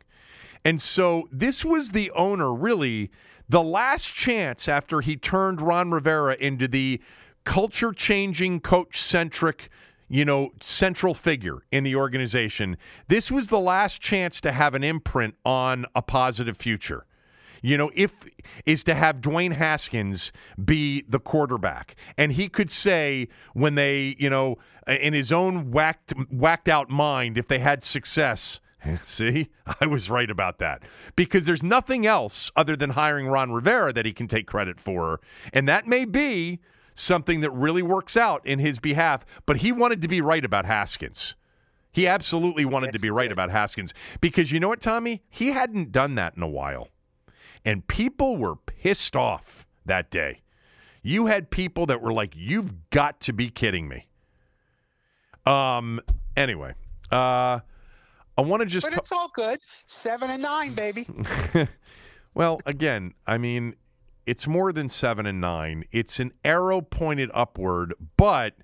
And so this was the owner really the last chance after he turned Ron Rivera into the culture changing, coach centric, you know, central figure in the organization, this was the last chance to have an imprint on a positive future. You know, if is to have Dwayne Haskins be the quarterback, and he could say when they, you know, in his own whacked whacked out mind, if they had success, See, I was right about that because there's nothing else other than hiring Ron Rivera that he can take credit for. And that may be something that really works out in his behalf, but he wanted to be right about Haskins. He absolutely wanted yes, to be right about Haskins because you know what, Tommy? He hadn't done that in a while. And people were pissed off that day. You had people that were like, you've got to be kidding me. Um, anyway, uh, I want to just. But it's all good. Seven and nine, baby. well, again, I mean, it's more than seven and nine. It's an arrow pointed upward, but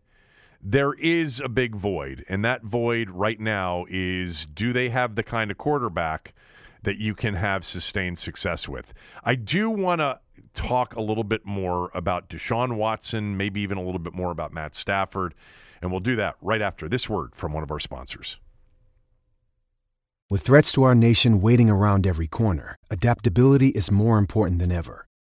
there is a big void. And that void right now is do they have the kind of quarterback that you can have sustained success with? I do want to talk a little bit more about Deshaun Watson, maybe even a little bit more about Matt Stafford. And we'll do that right after this word from one of our sponsors. With threats to our nation waiting around every corner, adaptability is more important than ever.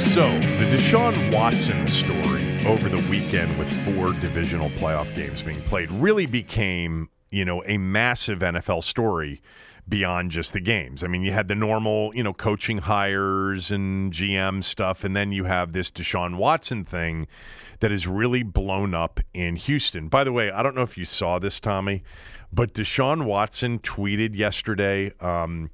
So, the Deshaun Watson story over the weekend with four divisional playoff games being played really became, you know, a massive NFL story beyond just the games. I mean, you had the normal, you know, coaching hires and GM stuff, and then you have this Deshaun Watson thing that is really blown up in Houston. By the way, I don't know if you saw this, Tommy, but Deshaun Watson tweeted yesterday. Um,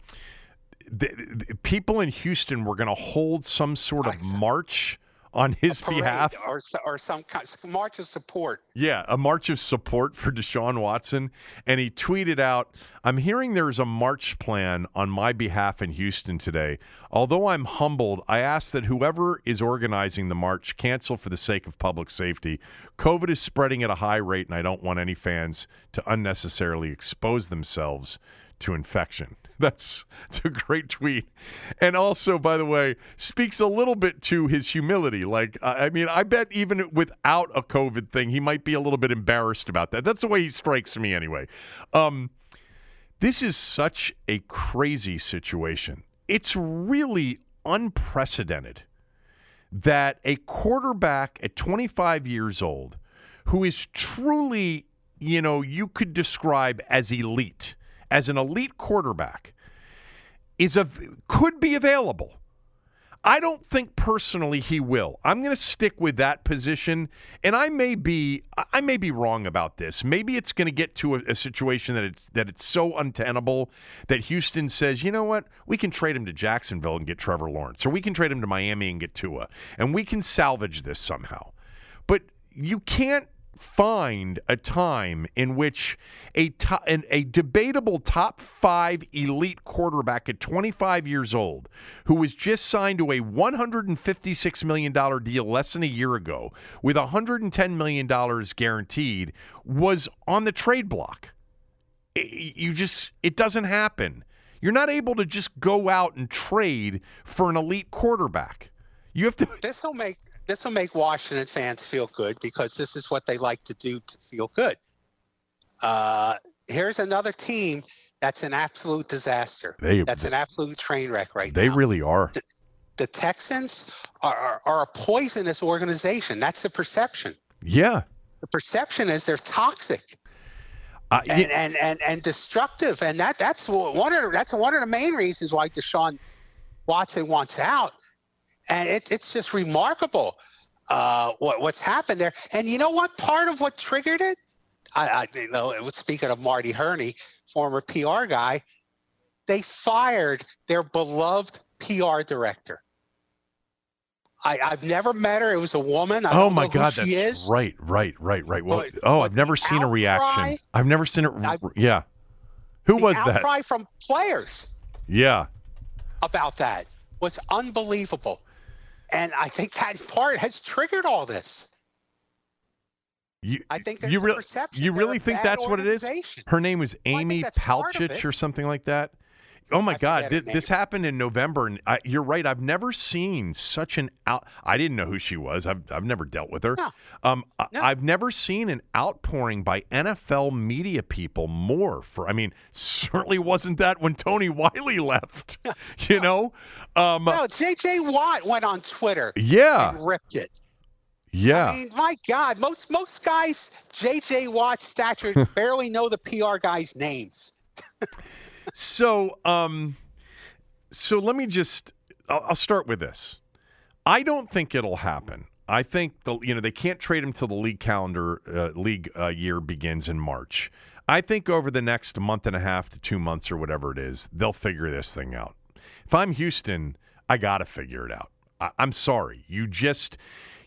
the, the people in Houston were going to hold some sort of march on his behalf, or or some kind of march of support. Yeah, a march of support for Deshaun Watson, and he tweeted out, "I'm hearing there's a march plan on my behalf in Houston today. Although I'm humbled, I ask that whoever is organizing the march cancel for the sake of public safety. COVID is spreading at a high rate, and I don't want any fans to unnecessarily expose themselves to infection." That's, that's a great tweet. And also, by the way, speaks a little bit to his humility. Like, I mean, I bet even without a COVID thing, he might be a little bit embarrassed about that. That's the way he strikes me anyway. Um, this is such a crazy situation. It's really unprecedented that a quarterback at 25 years old who is truly, you know, you could describe as elite – as an elite quarterback is a could be available. I don't think personally he will. I'm going to stick with that position, and I may be I may be wrong about this. Maybe it's going to get to a, a, situation that it's that it's so untenable that Houston says, you know what, we can trade him to Jacksonville and get Trevor Lawrence, or we can trade him to Miami and get Tua, and we can salvage this somehow. But you can't find a time in which a, an, a debatable top five elite quarterback at 25 years old, who was just signed to a $156 million deal less than a year ago with $110 million guaranteed, was on the trade block. It, you just, it doesn't happen. You're not able to just go out and trade for an elite quarterback. You have to. This will make this will make Washington fans feel good because this is what they like to do to feel good. Uh, here's another team that's an absolute disaster. They, that's an absolute train wreck right they now. They really are. The, the Texans are, are, are, a poisonous organization. That's the perception. Yeah. The perception is they're toxic. Uh, and, yeah. and, and and destructive, and that that's one of that's one of the main reasons why Deshaun Watson wants out and it, it's just remarkable uh, what, what's happened there. And you know what? Part of what triggered it, I, I you know, it was speaking of Marty Hurney, former PR guy, they fired their beloved PR director. I, have never met her. It was a woman. I oh my God, that's is. right, right, right, right. Well, but, oh, but I've never seen outcry, a reaction. I've never seen it. Yeah, who was that? Outcry from players. Yeah, about that was unbelievable. And I think that part has triggered all this. You, I think you, re- you really think that's what it is? Her name was Amy well, Palchich or something like that. Oh my God! This, this, happened in November, and I, you're right. I've never seen such an out. I didn't know who she was. I've I've never dealt with her. No. Um, no. I've never seen an outpouring by NFL media people more for. I mean, certainly wasn't that when Tony Wyllie left. you know, um, no, J.J. Watt went on Twitter. Yeah, and ripped it. Yeah. I mean, my God, most most guys, J.J. Watt stature, barely know the PR guys' names. so, um, so let me just. I'll, I'll start with this. I don't think it'll happen. I think the you know they can't trade him till the league calendar uh, league uh, year begins in March. I think over the next month and a half to two months or whatever it is, they'll figure this thing out. If I'm Houston, I got to figure it out. I- I'm sorry. You just,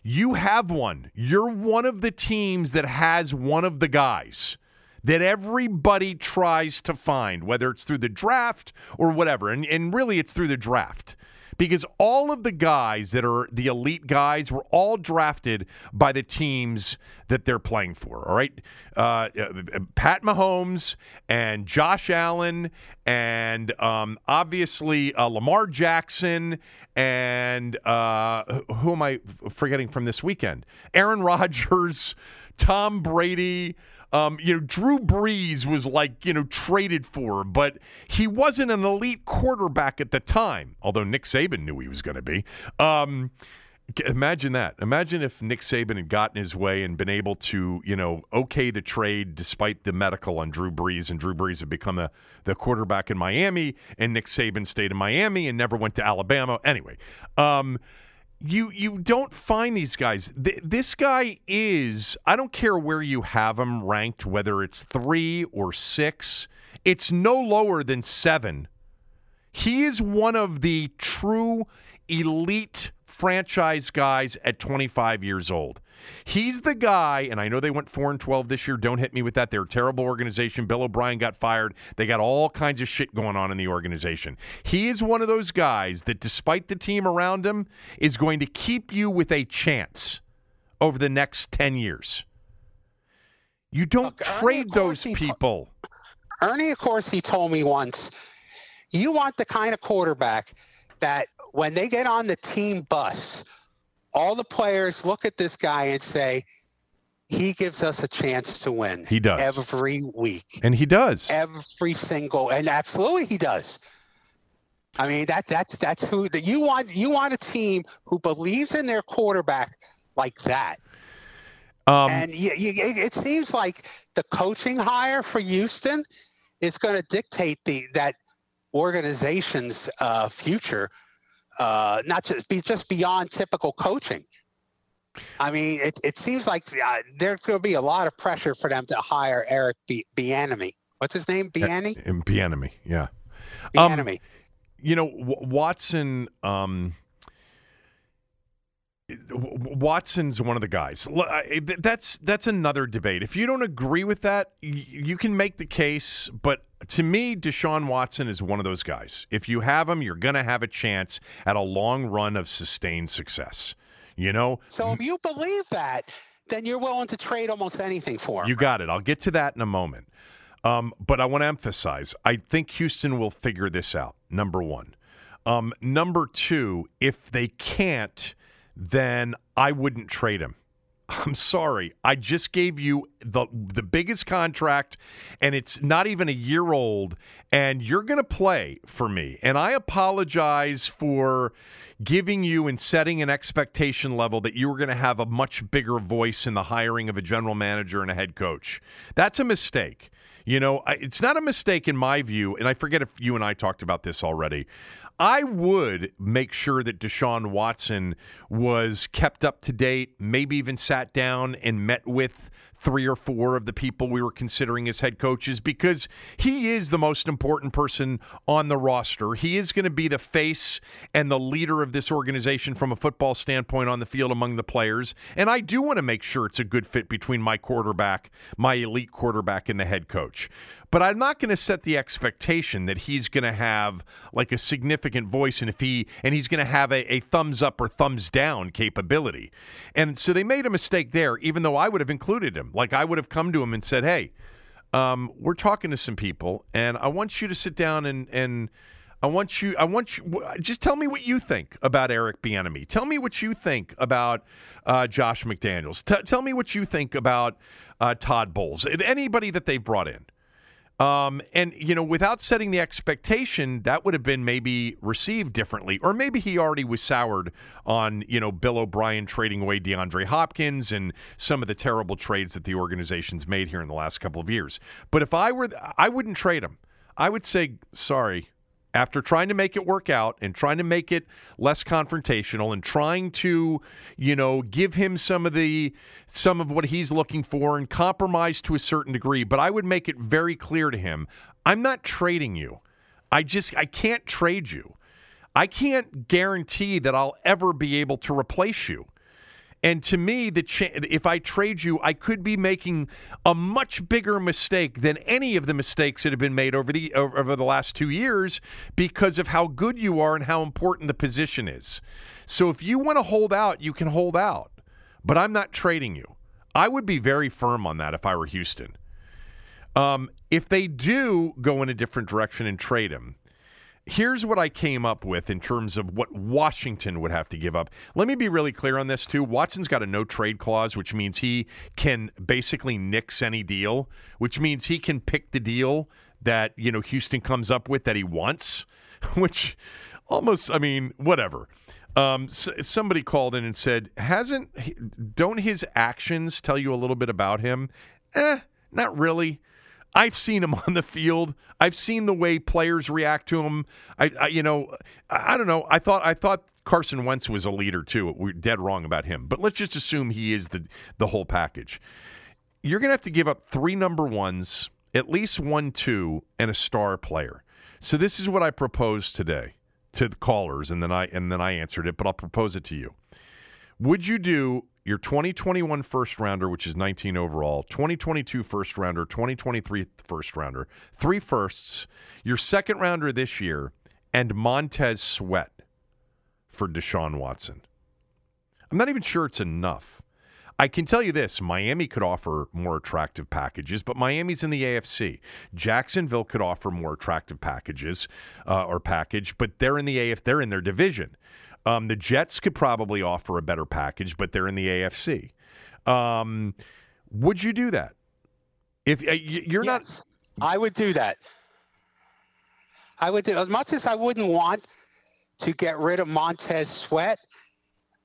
you have one. You're one of the teams that has one of the guys. that everybody tries to find, whether it's through the draft or whatever. And, and really, it's through the draft because all of the guys that are the elite guys were all drafted by the teams that they're playing for. All right, uh, uh, Pat Mahomes and Josh Allen, and um, obviously uh, Lamar Jackson, and uh, who am I forgetting from this weekend? Aaron Rodgers, Tom Brady. Um, you know, Drew Brees was like, you know, traded for, but he wasn't an elite quarterback at the time, although Nick Saban knew he was going to be. Um, imagine that. Imagine if Nick Saban had gotten his way and been able to, you know, okay the trade despite the medical on Drew Brees, and Drew Brees had become the, the quarterback in Miami, and Nick Saban stayed in Miami and never went to Alabama. Anyway, um, you you don't find these guys. Th- this guy is. I don't care where you have him ranked, whether it's three or six. It's no lower than seven. He is one of the true elite franchise guys at 25 years old. He's the guy, and I know they went 4 and 12 this year. Don't hit me with that. They're a terrible organization. Bill O'Brien got fired. They got all kinds of shit going on in the organization. He is one of those guys that, despite the team around him, is going to keep you with a chance over the next 10 years. You don't Look, trade those people. Ernie, of course, he told me once you want the kind of quarterback that when they get on the team bus, all the players look at this guy and say, he gives us a chance to win. He does every week, and he does every single, and absolutely he does. I mean that that's that's who that you want. You want a team who believes in their quarterback like that. Um, and you, you, it seems like the coaching hire for Houston is going to dictate the that organization's uh, future uh, not just be just beyond typical coaching. I mean, it, it seems like uh, there's going to be a lot of pressure for them to hire Eric B- Bieniemy. What's his name? Bieniemy. Bieniemy. Yeah. Bieniemy. Um, you know, w- Watson. Um, Watson's one of the guys. That's that's another debate. If you don't agree with that, you can make the case. But to me, Deshaun Watson is one of those guys. If you have him, you're going to have a chance at a long run of sustained success. You know. So if you believe that, then you're willing to trade almost anything for him. You got it. I'll get to that in a moment. Um, but I want to emphasize, I think Houston will figure this out. Number one. Um, number two, if they can't then I wouldn't trade him. I'm sorry. I just gave you the the biggest contract and it's not even a year old and you're going to play for me. And I apologize for giving you and setting an expectation level that you were going to have a much bigger voice in the hiring of a general manager and a head coach. That's a mistake. You know, it's not a mistake in my view, and I forget if you and I talked about this already. I would make sure that Deshaun Watson was kept up to date, maybe even sat down and met with three or four of the people we were considering as head coaches because he is the most important person on the roster. He is going to be the face and the leader of this organization from a football standpoint on the field among the players. And I do want to make sure it's a good fit between my quarterback, my elite quarterback, and the head coach. But I'm not going to set the expectation that he's going to have like a significant voice, and if he and he's going to have a, a thumbs up or thumbs down capability. And so they made a mistake there, even though I would have included him. Like I would have come to him and said, "Hey, um, we're talking to some people, and I want you to sit down and and." I want you. I want you. Just tell me what you think about Eric Bieniemy. Tell me what you think about uh, Josh McDaniels. T- tell me what you think about uh, Todd Bowles. Anybody that they've brought in. Um, and, you know, without setting the expectation, that would have been maybe received differently. Or maybe he already was soured on, you know, Bill O'Brien trading away DeAndre Hopkins and some of the terrible trades that the organization's made here in the last couple of years. But if I were, I wouldn't trade him. I would say, sorry, after trying to make it work out and trying to make it less confrontational and trying to you know give him some of the some of what he's looking for and compromise to a certain degree but i would make it very clear to him i'm not trading you. I just i can't trade you. I can't guarantee that i'll ever be able to replace you And to me, the cha- if I trade you, I could be making a much bigger mistake than any of the mistakes that have been made over the over the last two years because of how good you are and how important the position is. So if you want to hold out, you can hold out, but I'm not trading you. I would be very firm on that if I were Houston. Um, if they do go in a different direction and trade him, here's what I came up with in terms of what Washington would have to give up. Let me be really clear on this too. Watson's got a no trade clause, which means he can basically nix any deal, which means he can pick the deal that, you know, Houston comes up with that he wants, which almost I mean, whatever. Um, somebody called in and said, "Hasn't don't his actions tell you a little bit about him?" Eh, not really. I've seen him on the field. I've seen the way players react to him. I, I, you know, I, I don't know. I thought I thought Carson Wentz was a leader too. We're dead wrong about him. But let's just assume he is the the whole package. You're going to have to give up three number ones, at least one two, and a star player. So this is what I propose today to the callers, and then I and then I answered it. But I'll propose it to you. Would you do your 2021 first rounder, which is 19 overall, 2022 first rounder, 2023 first rounder, three firsts, your second rounder this year, and Montez Sweat for Deshaun Watson. I'm not even sure it's enough. I can tell you this Miami could offer more attractive packages, but Miami's in the AFC. Jacksonville could offer more attractive packages uh, or package, but they're in the AF, they're in their division. Um, the Jets could probably offer a better package, but they're in the AFC. Um, would you do that? If uh, you're yes, not, I would do that. I would do as much as I wouldn't want to get rid of Montez Sweat.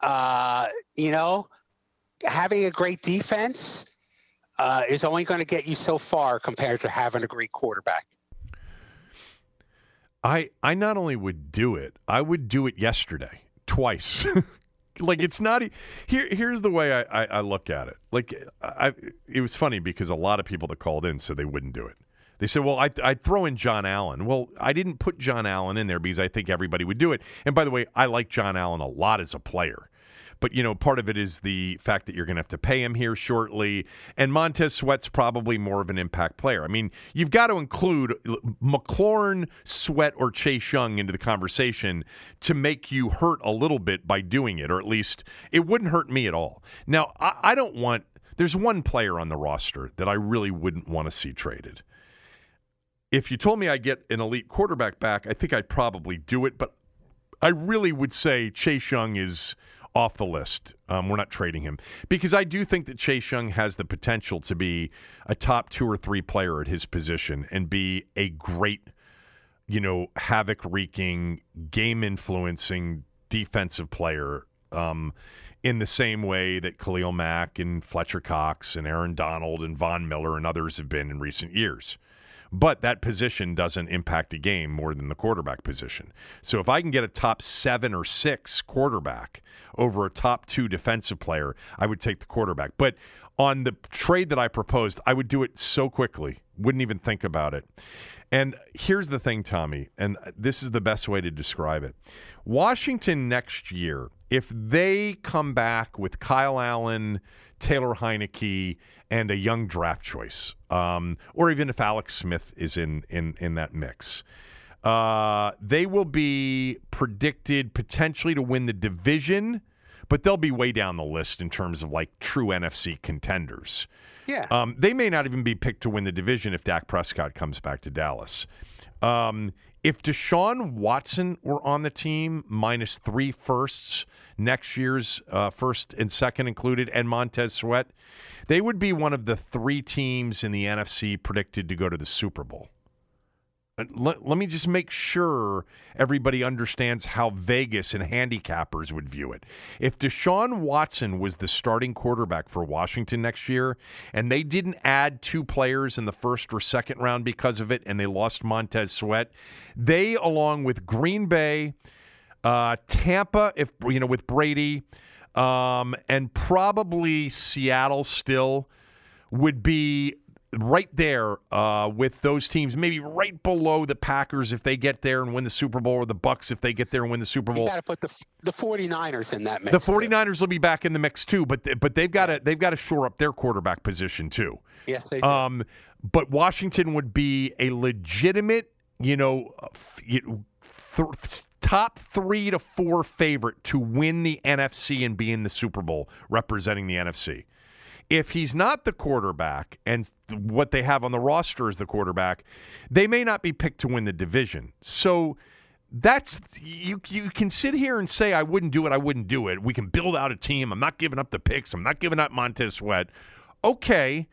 Uh, you know, having a great defense uh, is only going to get you so far compared to having a great quarterback. I I not only would do it, I would do it yesterday twice. like it's not here. Here's the way I, I, I look at it. Like I, it was funny because a lot of people that called in said they wouldn't do it. They said, "Well, I, I'd throw in Jon Allen." Well, I didn't put Jon Allen in there because I think everybody would do it. And by the way, I like Jon Allen a lot as a player. But you know, part of it is the fact that you're going to have to pay him here shortly, and Montez Sweat's probably more of an impact player. I mean, you've got to include McLaurin, Sweat, or Chase Young into the conversation to make you hurt a little bit by doing it, or at least it wouldn't hurt me at all. Now, I, I don't want. There's one player on the roster that I really wouldn't want to see traded if you told me I get an elite quarterback back, I think I'd probably do it. But I really would say Chase Young is off the list. Um, we're not trading him because I do think that Chase Young has the potential to be a top two or three player at his position and be a great, you know, havoc wreaking, game influencing defensive player. Um, in the same way that Khalil Mack and Fletcher Cox and Aaron Donald and Von Miller and others have been in recent years. But that position doesn't impact a game more than the quarterback position. So if I can get a top seven or six quarterback over a top two defensive player, I would take the quarterback. But on the trade that I proposed, I would do it so quickly, wouldn't even think about it. And here's the thing, Tommy, and this is the best way to describe it. Washington next year, if they come back with Kyle Allen, Taylor Heinicke, and a young draft choice, um, or even if Alex Smith is in in in that mix. Uh, they will be predicted potentially to win the division, but they'll be way down the list in terms of like true NFC contenders. Yeah. Um, they may not even be picked to win the division if Dak Prescott comes back to Dallas. Um, if Deshaun Watson were on the team, minus three firsts, next year's uh, first and second included, and Montez Sweat, they would be one of the three teams in the NFC predicted to go to the Super Bowl. Let, let me just make sure everybody understands how Vegas and handicappers would view it. If Deshaun Watson was the starting quarterback for Washington next year, and they didn't add two players in the first or second round because of it, and they lost Montez Sweat, they, along with Green Bay, uh, Tampa, if you know, with Brady, um, and probably Seattle still would be right there uh, with those teams, maybe right below the Packers if they get there and win the Super Bowl, or the Bucs if they get there and win the Super Bowl. You got to put the the 49ers in that mix. The 49ers too. will be back in the mix too, but but they've got to they've got to shore up their quarterback position too. Yes, they do. Um, but Washington would be a legitimate, you know, th- top three to four favorite to win the NFC and be in the Super Bowl representing the NFC if he's not the quarterback and what they have on the roster is the quarterback, they may not be picked to win the division. So that's you you can sit here and say I wouldn't do it, I wouldn't do it. We can build out a team. I'm not giving up the picks. I'm not giving up Montez Sweat. Okay.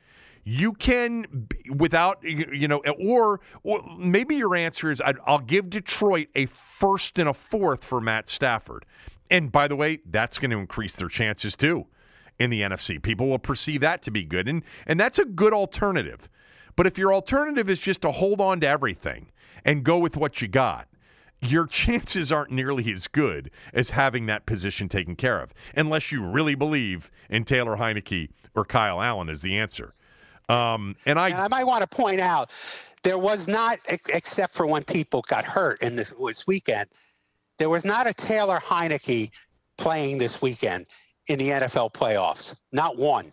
You can, without you know, or, or maybe your answer is i will give Detroit a first and a fourth for Matt Stafford, and by the way, that's going to increase their chances too in the NFC. People will perceive that to be good, and and that's a good alternative. But if your alternative is just to hold on to everything and go with what you got, your chances aren't nearly as good as having that position taken care of, unless you really believe in Taylor Heinicke or Kyle Allen as the answer. Um, and I, and I might want to point out there was not, except for when people got hurt in this, this weekend, there was not a Taylor Heinicke playing this weekend in the NFL playoffs. Not one.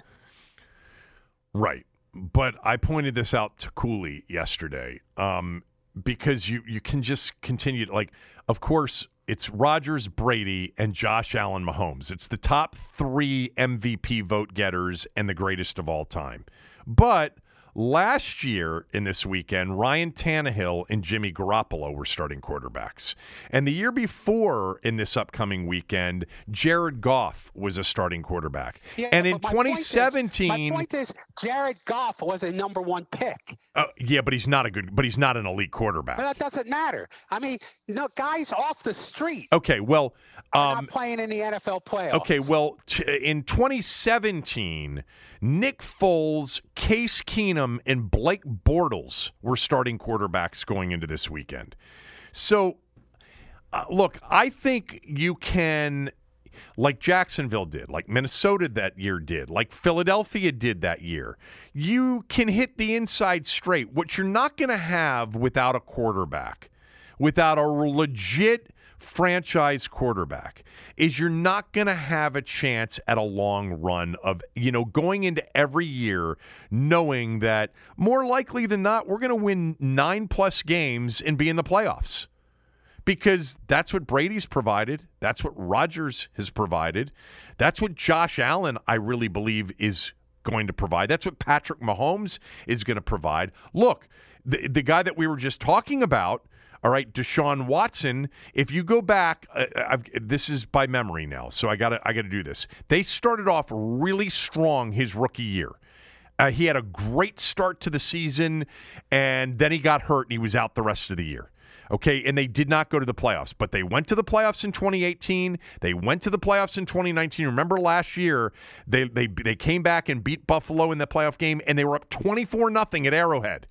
Right. But I pointed this out to Cooley yesterday um, because you, you can just continue to, like, of course, it's Rodgers, Brady, and Josh Allen Mahomes. It's the top three MVP vote getters and the greatest of all time. But Last year in this weekend, Ryan Tannehill and Jimmy Garoppolo were starting quarterbacks. And the year before in this upcoming weekend, Jared Goff was a starting quarterback. Yeah, and in 2017 point is, my point is Jared Goff was a number 1 pick. Uh, yeah, but he's not a good but he's not an elite quarterback. But that doesn't matter. I mean, no, guys off the street. Okay, well, um, not playing in the NFL playoffs. Okay, well, t- in 2017, Nick Foles, Case Keenum, and Blake Bortles were starting quarterbacks going into this weekend. So, uh, look, I think you can, like Jacksonville did, like Minnesota that year did, like Philadelphia did that year, you can hit the inside straight. What you're not going to have without a quarterback, without a legit franchise quarterback is you're not going to have a chance at a long run of, you know, going into every year knowing that more likely than not, we're going to win nine plus games and be in the playoffs. Because that's what Brady's provided. That's what Rodgers has provided. That's what Josh Allen, I really believe, is going to provide. That's what Patrick Mahomes is going to provide. Look, the, the guy that we were just talking about all right, Deshaun Watson. If you go back, uh, this is by memory now, so I got to I got to do this. They started off really strong his rookie year. Uh, he had a great start to the season, and then he got hurt and he was out the rest of the year. Okay, and they did not go to the playoffs, but they went to the playoffs in 2018. They went to the playoffs in 2019. Remember last year, they they they came back and beat Buffalo in the playoff game, and they were up 24 nothing at Arrowhead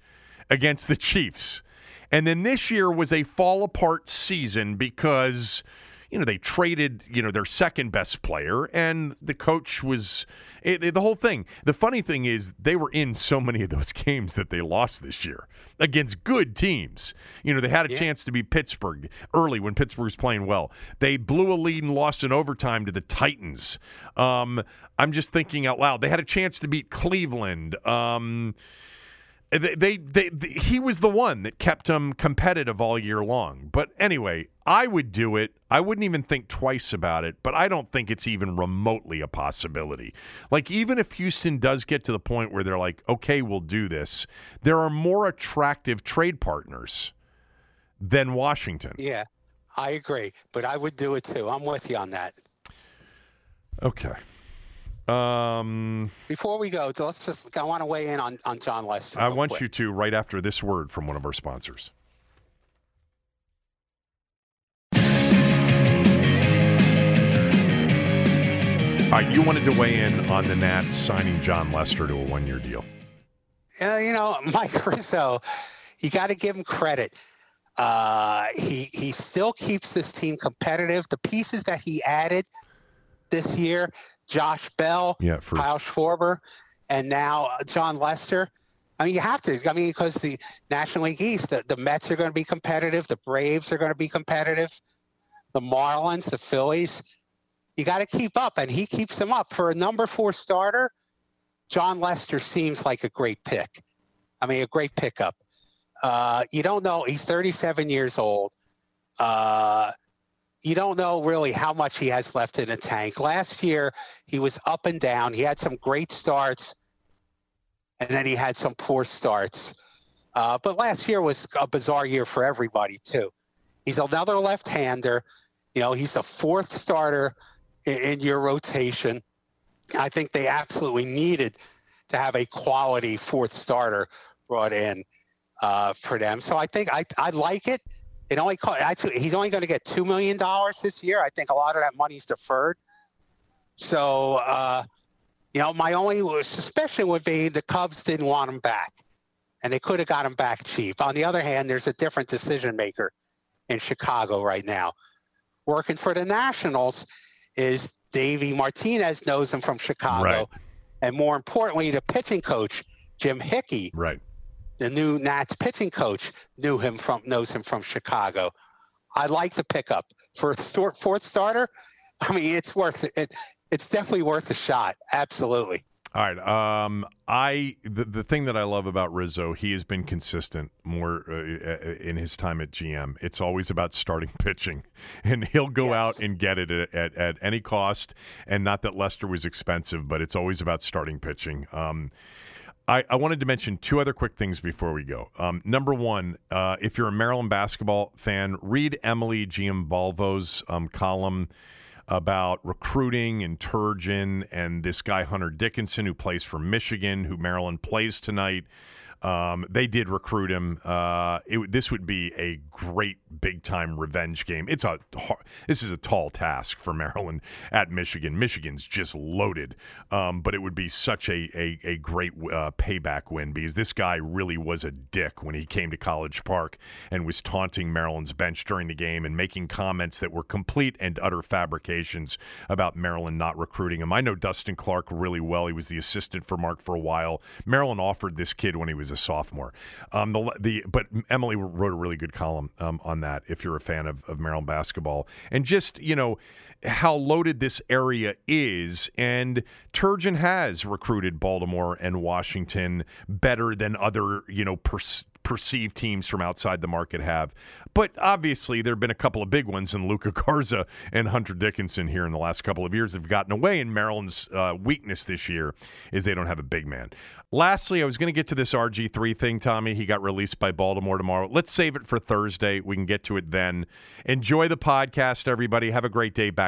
against the Chiefs. And then this year was a fall apart season because you know they traded you know their second best player and the coach was it, it, the whole thing. The funny thing is they were in so many of those games that they lost this year against good teams. You know they had a yeah. chance to beat pittsburgh early when pittsburgh was playing well. They blew a lead and lost in overtime to the titans. Um, i'm just thinking out loud. They had a chance to beat cleveland. Um, they, they, they, they, he was the one that kept them competitive all year long. But anyway, I would do it. I wouldn't even think twice about it, but I don't think it's even remotely a possibility. Like, even if Houston does get to the point where they're like, okay, we'll do this, there are more attractive trade partners than Washington. Yeah, I agree, but I would do it too. I'm with you on that. Okay. Um, Before we go, let's just, I want to weigh in on, on Jon Lester. I want quick. you to right after this word from one of our sponsors. All right, you wanted to weigh in on the Nats signing Jon Lester to a one year deal. Uh, you know, Mike Rizzo, you got to give him credit. Uh, he he still keeps this team competitive. The pieces that he added this year Josh Bell, yeah, for... Kyle Schwarber, and now Jon Lester. I mean, you have to. I mean, because the National League East, the, the Mets are going to be competitive, the Braves are going to be competitive, the Marlins, the Phillies. You got to keep up, and he keeps them up. For a number four starter, Jon Lester seems like a great pick. I mean, a great pickup. Uh, you don't know. He's 37 years old. Uh, you don't know really how much he has left in the tank. Last year, he was up and down. He had some great starts and then he had some poor starts. Uh, but last year was a bizarre year for everybody too. He's another left-hander. You know, he's a fourth starter in, in your rotation. I think they absolutely needed to have a quality fourth starter brought in uh, for them. So I think I, I like it. It only cost, actually, he's only going to get two million dollars this year. I think a lot of that money's deferred. So uh, you know, my only suspicion would be the Cubs didn't want him back, and they could have got him back cheap. On the other hand, there's a different decision maker in Chicago right now. Working for the Nationals is Davey Martinez knows him from Chicago, right. and more importantly, the pitching coach Jim Hickey, right, the new Nats pitching coach, knew him from knows him from Chicago. I like the pickup for a fourth starter. I mean, it's worth it it's definitely worth a shot. Absolutely. All right. Um, I the, the thing that I love about Rizzo, he has been consistent more uh, uh in his time at GM. It's always about starting pitching, and he'll go yes. out and get it at, at, at, any cost. And not that Lester was expensive, but it's always about starting pitching. Um, I, I, wanted to mention two other quick things before we go. Um, number one, uh, if you're a Maryland basketball fan, read Emily Giambalvo's um, column about recruiting and Turgeon and this guy Hunter Dickinson who plays for Michigan, who Maryland plays tonight. Um, they did recruit him. Uh, it, this would be a great big time revenge game. It's a this is a tall task for Maryland at Michigan. Michigan's just loaded, um, but it would be such a a, a great uh, payback win because this guy really was a dick when he came to College Park and was taunting Maryland's bench during the game and making comments that were complete and utter fabrications about Maryland not recruiting him. I know Dustin Clark really well. He was the assistant for Mark for a while. Maryland offered this kid when he was a sophomore. Um, the, the but Emily wrote a really good column um, on that. If you're a fan of, of Maryland basketball, and just you know how loaded this area is. And Turgeon has recruited Baltimore and Washington better than other, you know, pers- perceived teams from outside the market have. But obviously, there have been a couple of big ones, and Luka Garza and Hunter Dickinson here in the last couple of years have gotten away. And Maryland's uh, weakness this year is they don't have a big man. Lastly, I was going to get to this RG3 thing, Tommy. He got released by Baltimore tomorrow. Let's save it for Thursday. We can get to it then. Enjoy the podcast, everybody. Have a great day. Back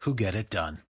who get it done.